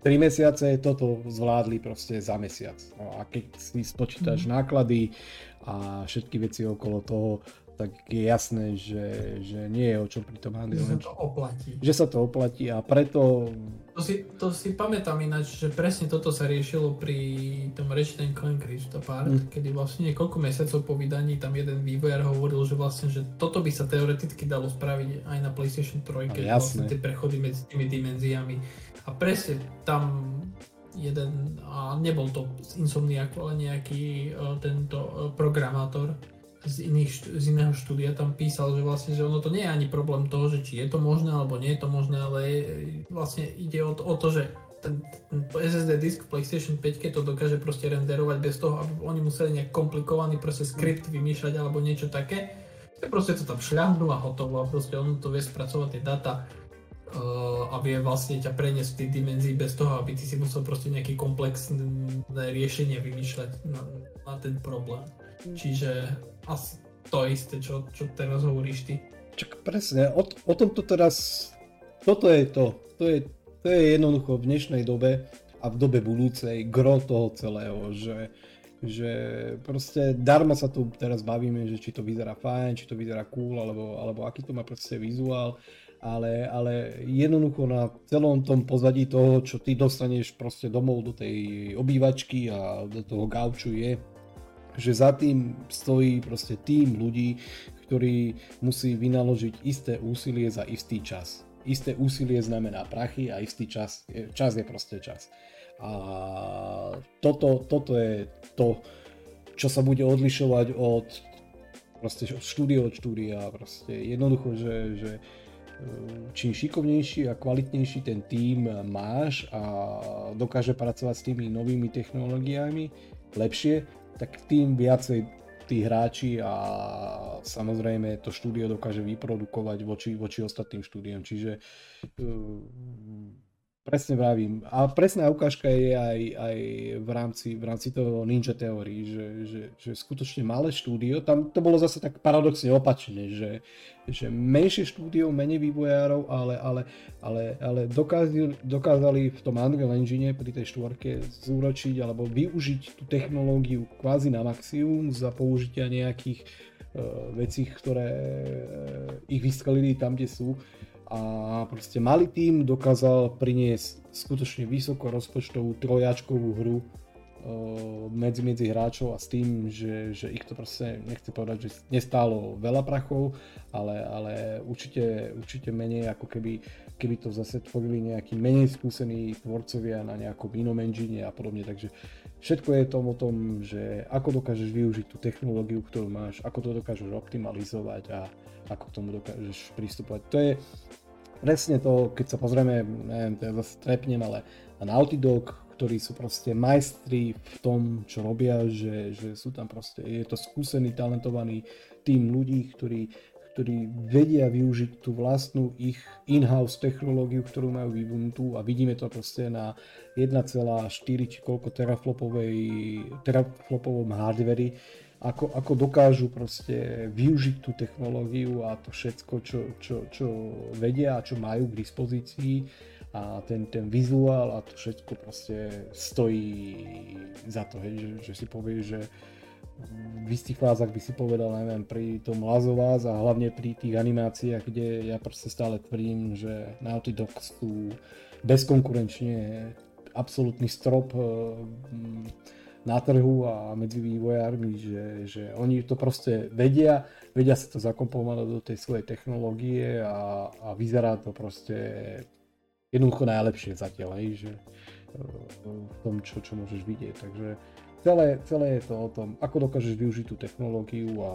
3 mesiace, toto zvládli proste za mesiac. No a keď si spočítaš mm. náklady a všetky veci okolo toho, tak je jasné, že, že nie je o čom pri tom Unreal Že sa to oplatí. Že sa to oplatí a preto... To si, to si pamätám ináč, že presne toto sa riešilo pri tom Ratchet Clank Apart, mm. kedy vlastne niekoľko mesiacov po vydaní tam jeden vývojár hovoril, že vlastne, že toto by sa teoreticky dalo spraviť aj na PlayStation 3, keď vlastne tie prechody medzi tými dimenziami. A presne tam jeden, a nebol to z Insomniac, ale nejaký uh, tento uh, programátor, z, iných, z iného štúdia tam písal, že vlastne, že ono to nie je ani problém toho, že či je to možné alebo nie je to možné, ale je, vlastne ide o to, o to že ten, ten SSD disk PlayStation 5 keď to dokáže proste renderovať bez toho, aby oni museli nejak komplikovaný proste skript vymýšľať alebo niečo také. Proste to tam šľahnú a hotovo a proste on to vie spracovať tie data uh, a vie vlastne ťa preniesť v tej dimenzii bez toho, aby ty si musel proste nejaké komplexné riešenie vymýšľať na, na ten problém. Čiže asi to isté, čo, čo teraz hovoríš ty. Čak presne, o, o tomto teraz, toto je to, to je, to je jednoducho v dnešnej dobe a v dobe budúcej gro toho celého, že, že proste darmo sa tu teraz bavíme, že či to vyzerá fajn, či to vyzerá cool, alebo, alebo aký to má proste vizuál, ale, ale jednoducho na celom tom pozadí toho, čo ty dostaneš proste domov do tej obývačky a do toho gauču je že za tým stojí proste tým ľudí, ktorí musí vynaložiť isté úsilie za istý čas. Isté úsilie znamená prachy a istý čas, čas je proste čas. A toto, toto je to, čo sa bude odlišovať od proste od štúdia od štúdia. Proste jednoducho, že, že e, čím šikovnejší a kvalitnejší ten tím máš a dokáže pracovať s tými novými technológiami lepšie, tak tým viacej tí hráči a samozrejme to štúdio dokáže vyprodukovať voči, voči ostatným štúdiom. Čiže uh, Presne vravím. A presná ukážka je aj, aj v, rámci, v rámci toho Ninja Theory, že, že, že skutočne malé štúdio, tam to bolo zase tak paradoxne opačne, že, že menšie štúdio, menej vývojárov, ale, ale, ale, ale dokázali, dokázali v tom Unreal Engine pri tej štvorke zúročiť alebo využiť tú technológiu kvázi na maximum za použitia nejakých uh, vecí, ktoré uh, ich vyskalili tam, kde sú a proste malý tým dokázal priniesť skutočne vysoko rozpočtovú trojačkovú hru uh, medzi, medzi hráčov a s tým, že, že ich to proste, nechce povedať, že nestálo veľa prachov, ale, ale určite, určite menej ako keby, keby to zase tvorili nejakí menej skúsení tvorcovia na nejakom inom engine a podobne, takže všetko je tom o tom, že ako dokážeš využiť tú technológiu, ktorú máš, ako to dokážeš optimalizovať a ako k tomu dokážeš pristupovať. To je, presne to, keď sa pozrieme, neviem, to ja zase trepnem, ale na Naughty ktorí sú proste majstri v tom, čo robia, že, že sú tam proste, je to skúsený, talentovaný tým ľudí, ktorí, ktorí vedia využiť tú vlastnú ich in-house technológiu, ktorú majú vyvinutú a vidíme to proste na 1,4 či koľko teraflopovej, teraflopovom hardveri, ako, ako dokážu proste využiť tú technológiu a to všetko, čo, čo, čo vedia a čo majú k dispozícii. A ten, ten vizuál a to všetko proste stojí za to, hej, že, že si povie, že v istých fázach by si povedal, neviem, pri tom Lazovás a hlavne pri tých animáciách, kde ja proste stále tvrdím, že Naughty Dog sú bezkonkurenčne absolútny strop na trhu a medzi vývojármi, že, že oni to proste vedia, vedia sa to zakomponovať do tej svojej technológie a, a vyzerá to proste jednoducho najlepšie zatiaľ, hej, že v tom, čo, čo môžeš vidieť. Takže celé, celé je to o tom, ako dokážeš využiť tú technológiu a,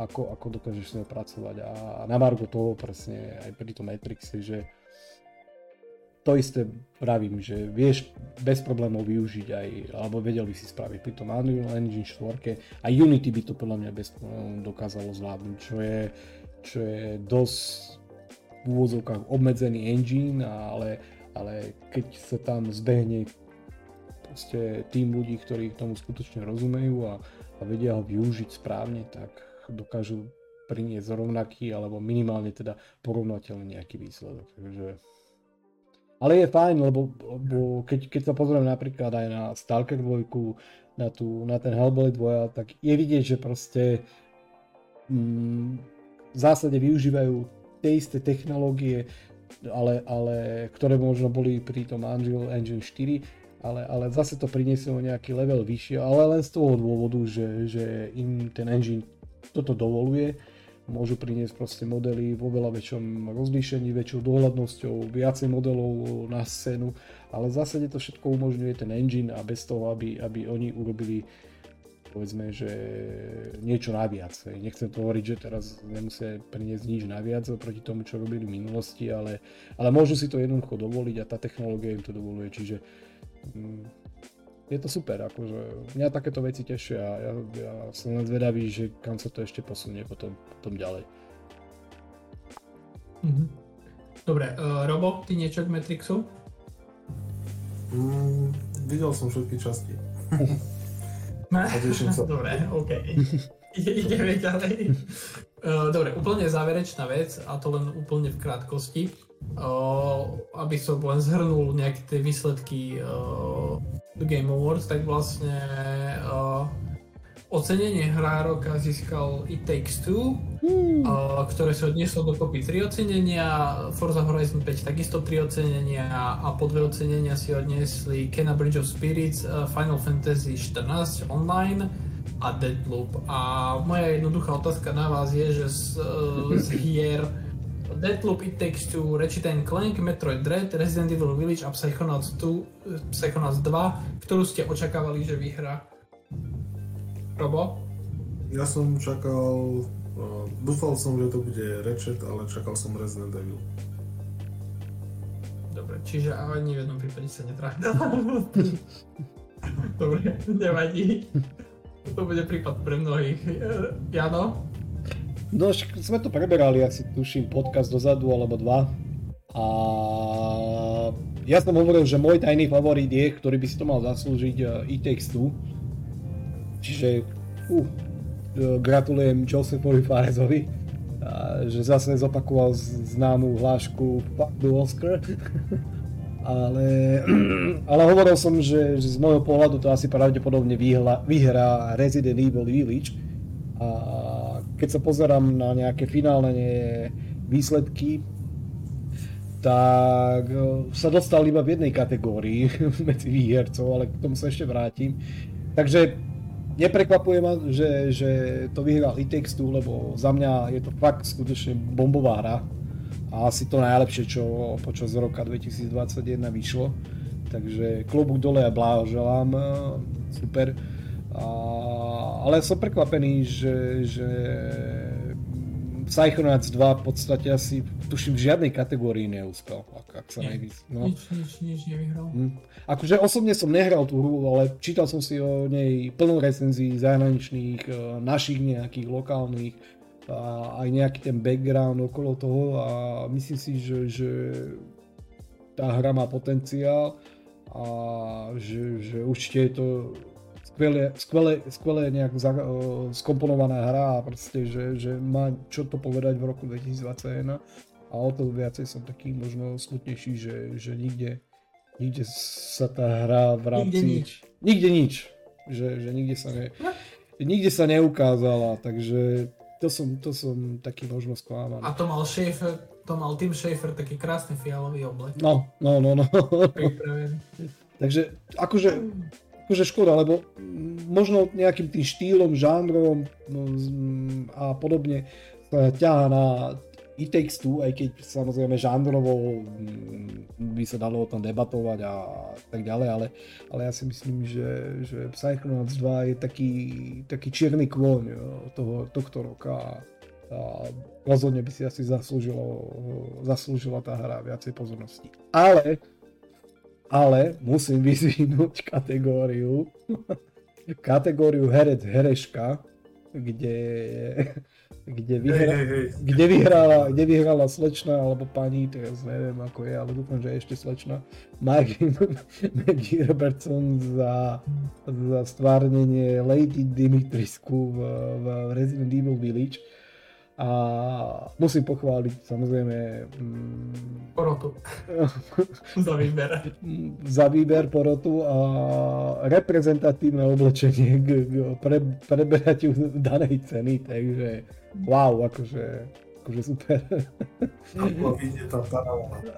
a ako, ako dokážeš s pracovať a na margo toho presne aj pri tom Matrixe, že to isté pravím, že vieš bez problémov využiť aj, alebo vedel by si spraviť pri tom Unreal Engine 4 a Unity by to podľa mňa bez problémov dokázalo zvládnuť, čo je, čo je dosť v úvodzovkách obmedzený engine, ale, ale keď sa tam zbehne proste tým ľudí, ktorí tomu skutočne rozumejú a, a vedia ho využiť správne, tak dokážu priniesť rovnaký alebo minimálne teda porovnateľný nejaký výsledok. Takže ale je fajn, lebo, lebo keď, keď sa pozriem napríklad aj na Stalker 2, na, tú, na ten Hellblade 2, tak je vidieť, že proste mm, v zásade využívajú tie isté technológie, ale, ale ktoré možno boli pri tom Unreal Engine 4, ale, ale zase to prinieslo nejaký level vyššie, ale len z toho dôvodu, že, že im ten engine toto dovoluje môžu priniesť proste modely vo veľa väčšom rozlíšení, väčšou dohľadnosťou, viacej modelov na scénu, ale v zásade to všetko umožňuje ten engine a bez toho, aby, aby oni urobili povedzme, že niečo naviac. Nechcem to hovoriť, že teraz nemusia priniesť nič naviac proti tomu, čo robili v minulosti, ale, ale môžu si to jednoducho dovoliť a tá technológia im to dovoluje, čiže mm, je to super, akože mňa takéto veci tešia a ja, ja som len zvedavý, že kam sa to ešte posunie potom, potom ďalej. Mm-hmm. Dobre, uh, Robo, ty niečo k Matrixu? Mm, videl som všetky časti. Dobre, OK. Ideme ďalej. Uh, dobre, úplne záverečná vec, a to len úplne v krátkosti. Aby som len zhrnul nejaké tie výsledky Game Awards, tak vlastne ocenenie hra roka získal It Takes Two, hmm. ktoré sa odnieslo dokopy 3 ocenenia, Forza Horizon 5 takisto 3 ocenenia a po dve ocenenia si odniesli Kena Bridge of Spirits, uh, Final Fantasy 14 online a Deadloop. A moja jednoduchá otázka na vás je, že z, uh, z hier Deathloop, It Takes Two, Ratchet Clank, Metroid Dread, Resident Evil Village a Psychonauts 2, Psychonauts 2, ktorú ste očakávali, že vyhrá? Robo? Ja som čakal, uh, dúfal som, že to bude Ratchet, ale čakal som Resident Evil. Dobre, čiže ani v jednom prípade sa netrafil. Dobre, nevadí. To bude prípad pre mnohých. Jano? No, sme to preberali asi, tuším, podcast dozadu alebo dva. A ja som hovoril, že môj tajný favorit je, ktorý by si to mal zaslúžiť, e Takes Two. Čiže, uh, gratulujem Josephovi Farezovi, že zase zopakoval známú hlášku Fuck the Oscar. ale, ale hovoril som, že, že z môjho pohľadu to asi pravdepodobne vyhla, vyhrá Resident Evil Village. A keď sa pozerám na nejaké finálne výsledky, tak e, sa dostal iba v jednej kategórii medzi výhercov, ale k tomu sa ešte vrátim. Takže neprekvapuje ma, že, že to vyhral Itextu, lebo za mňa je to fakt skutočne bombová hra a asi to najlepšie, čo počas roka 2021 vyšlo. Takže klobúk dole a blahoželám, e, super. A, ale som prekvapený, že, že Psychonauts 2 v podstate asi tuším v žiadnej kategórii neúspel, ak, ak sa Nie, nejvíc. No. Nič, nič, nič nevyhral. Hm. Akože osobne som nehral tú hru, ale čítal som si o nej plnú recenzií zahraničných, e, našich nejakých lokálnych a aj nejaký ten background okolo toho a myslím si, že, že tá hra má potenciál a že, že určite je to skvelé, skvelé, skvelé nejak za, uh, skomponovaná hra a proste, že, že má čo to povedať v roku 2021 a o to viacej som taký možno smutnejší, že, že nikde, nikde sa tá hra v rámci... Nikde nič. Nikde nič. Že, že nikde sa ne, nikde sa neukázala, takže to som, to som taký možno sklamaný. A to mal Schaefer, to mal Tim Schaefer taký krásny fialový oblek. No, no, no, no. Takže akože akože škoda, lebo možno nejakým tým štýlom, žánrom no, a podobne sa ťaha na Takes Two, aj keď samozrejme žánrovo mm, by sa dalo o tom debatovať a tak ďalej, ale, ale ja si myslím, že, že Psychonauts 2 je taký, taký čierny kôň toho, tohto roka a rozhodne by si asi zaslúžilo, zaslúžila tá hra viacej pozornosti. Ale, ale musím vyzvihnúť kategóriu, kategóriu herec, hereška, kde, kde, vyhra, hey, hey, hey. kde, vyhrala, kde vyhrala slečna alebo pani, teraz neviem ako je, ale dúfam, že je ešte slečna, Maggie, Maggie Robertson za, za stvárnenie Lady Dimitrisku v, v Resident Evil Village a musím pochváliť samozrejme... Mm, porotu. za výber. za výber porotu a reprezentatívne oblečenie k, k pre, preberatiu danej ceny, takže wow, akože, akože super. tá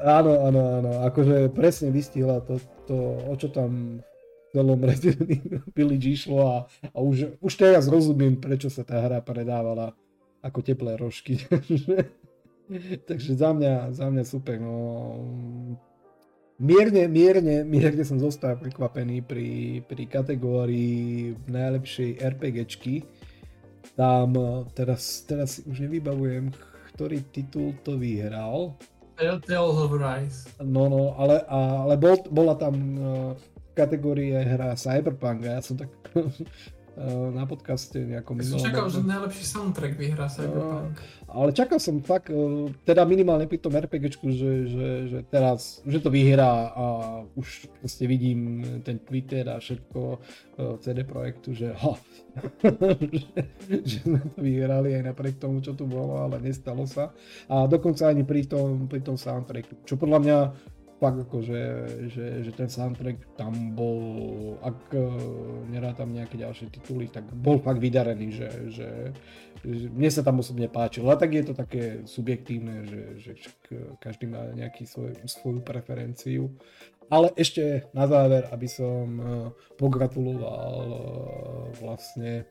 Áno, áno, áno, akože presne vystihla to, to o čo tam v celom Resident Village išlo a, a už, už teraz rozumiem, prečo sa tá hra predávala ako teplé rožky. Takže za mňa, za mňa super. No, mierne, mierne, mierne som zostal prekvapený pri, pri kategórii najlepšej RPGčky. Tam teraz, teraz si už nevybavujem, ktorý titul to vyhral. Tales of Rise. No, no, ale, ale bol, bola tam v kategórii hra Cyberpunk a ja som tak Eh, na podcaste nejakom Ja som čakal, že najlepší soundtrack vyhrá Cyberpunk. Uh, ale čakal som fakt, uh, teda minimálne pri tom RPGčku, že, že, že teraz, že to vyhrá a už proste vidím ten Twitter a všetko CD Projektu, že že, že sme to vyhrali aj napriek tomu, čo tu bolo, ale nestalo sa. A dokonca ani pri tom, pri tom soundtracku, čo podľa mňa fakt ako, že, že, že ten soundtrack tam bol, ak uh, nerá tam nejaké ďalšie tituly, tak bol fakt vydarený, že, že, že mne sa tam osobne páčilo. A tak je to také subjektívne, že, že každý má nejaký svoj, svoju preferenciu. Ale ešte na záver, aby som uh, pogratuloval vlastne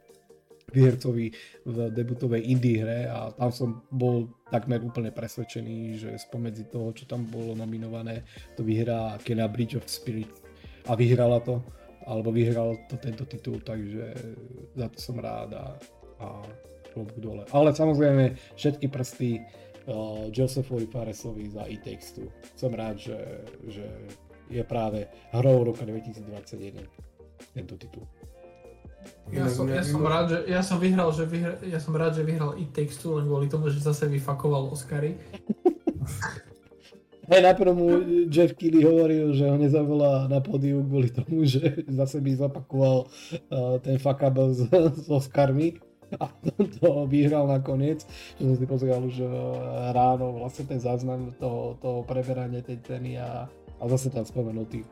výhercovi v debutovej indie hre a tam som bol takmer úplne presvedčený, že spomedzi toho, čo tam bolo nominované, to vyhrá Kena Bridge of Spirit a vyhrala to, alebo vyhral to tento titul, takže za to som rád a, a dole. Ale samozrejme všetky prsty uh, Josephovi Faresovi za Takes Two. Som rád, že, že je práve hrou roka 2021 tento titul. Ja som, ja som rád, že ja som vyhral, že vyhral, ja som rád, že vyhral It Takes Two len kvôli tomu, že zase vyfakoval Oscary. Hej, najprv mu Jeff Keighley hovoril, že ho nezavolá na pódiu kvôli tomu, že zase by zopakoval uh, ten fuck up s, s Oscarmi a to vyhral nakoniec, čo som si pozeral už uh, ráno, vlastne ten záznam toho, toho preberania tej ceny a, a zase tam spomenul tých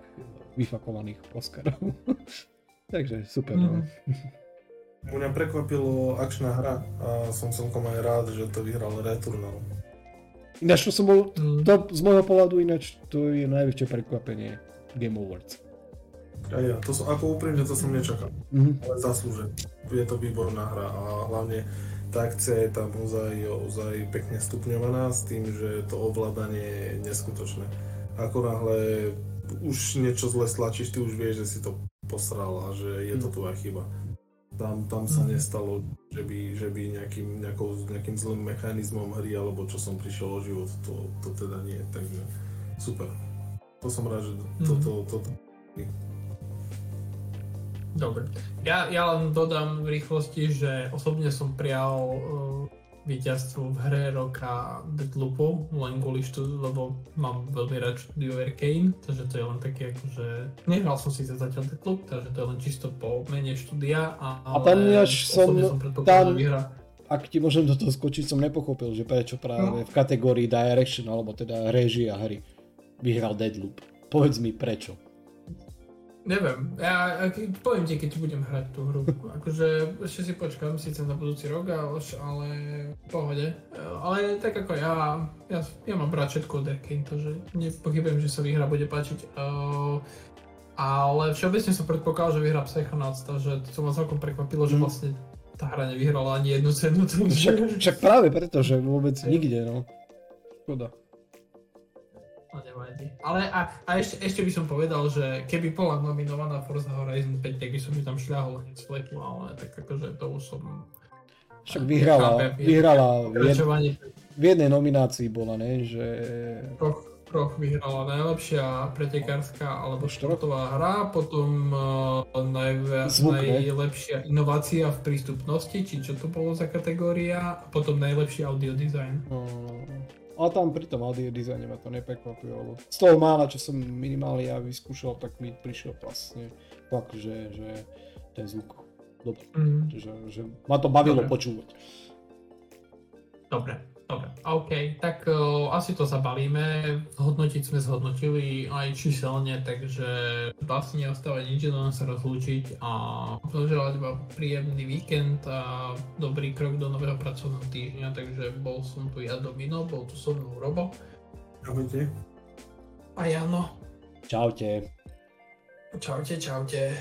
vyfakovaných Oscarov. Takže super, no. Mhm. Mňa prekvapilo akčná hra a som celkom aj rád, že to vyhral Returnal. Ináč to som bol, mhm. to z môjho pohľadu ináč to je najväčšie prekvapenie Game Awards. A ja, to som, ako úprimne to som nečakal, mm-hmm. ale zaslúžen. Je to výborná hra a hlavne tá akcia je tam ozaj, ozaj pekne stupňovaná s tým, že to ovládanie je neskutočné. Ako náhle už niečo zle stlačíš, ty už vieš, že si to posral a že je to hm. tvoja chyba. Tam, tam sa hm. nestalo, že by, že by nejakým, nejakou, nejakým zlým mechanizmom hry alebo čo som prišiel o život, to, to teda nie, takže super. To som rád, že toto, to, to, to, Dobre. Ja, ja len dodám v rýchlosti, že osobne som prijal uh, víťazstvo v hre roka Deadloopu, len kvôli štúdiu, lebo mám veľmi rád štúdio Arcane, takže to je len také akože... Nehral som si zatiaľ Deadloop, takže to je len čisto po mene štúdia, a, a tam až som, som tam, vyhra. ak ti môžem do toho skočiť, som nepochopil, že prečo práve no. v kategórii Direction, alebo teda režia hry vyhral Deadloop. Povedz mi prečo. Neviem, ja, poviem ti, keď budem hrať tú hru. Akože ešte si počkám síce na budúci rok, ale v pohode. Ale tak ako ja, ja, ja mám rád všetko od Arkane, takže nepochybujem, že sa výhra bude páčiť. Uh, ale všeobecne som predpokladal, že vyhrá Psychonauts, takže to ma celkom prekvapilo, mm. že vlastne tá hra nevyhrala ani jednu cenu. Však, však práve preto, že vôbec nikde, no. Škoda. No nevadí. Ale a, a ešte, ešte by som povedal, že keby bola nominovaná Forza Horizon 5, tak by som ju tam šľahol hneď z fleku, ale tak akože to už som... Však vyhrala, Nechápem, vyhrala v, jed, v jednej nominácii bola, ne? Že... troch, troch vyhrala najlepšia pretekárska alebo športová hra, potom uh, najve, Zvuk, ne? najlepšia inovácia v prístupnosti, či čo to bolo za kategória, a potom najlepší audio design. No, a tam pri tom audio dizajne ma to neprekvapilo, lebo z toho mála, čo som minimálne ja vyskúšal, tak mi prišiel vlastne fakt, že, že ten zvuk dobre. Mm. Že, že ma to bavilo Dobre. počúvať. Dobre, dobre, OK, tak uh, asi to zabalíme, hodnotiť sme zhodnotili aj číselne, takže vlastne neostáva nič, len sa rozlúčiť a poželať vám príjemný víkend a dobrý krok do nového pracovného týždňa, takže bol som tu ja Domino, bol tu so mnou Robo Ahojte. a Jano. Čaute. Čaute, čaute.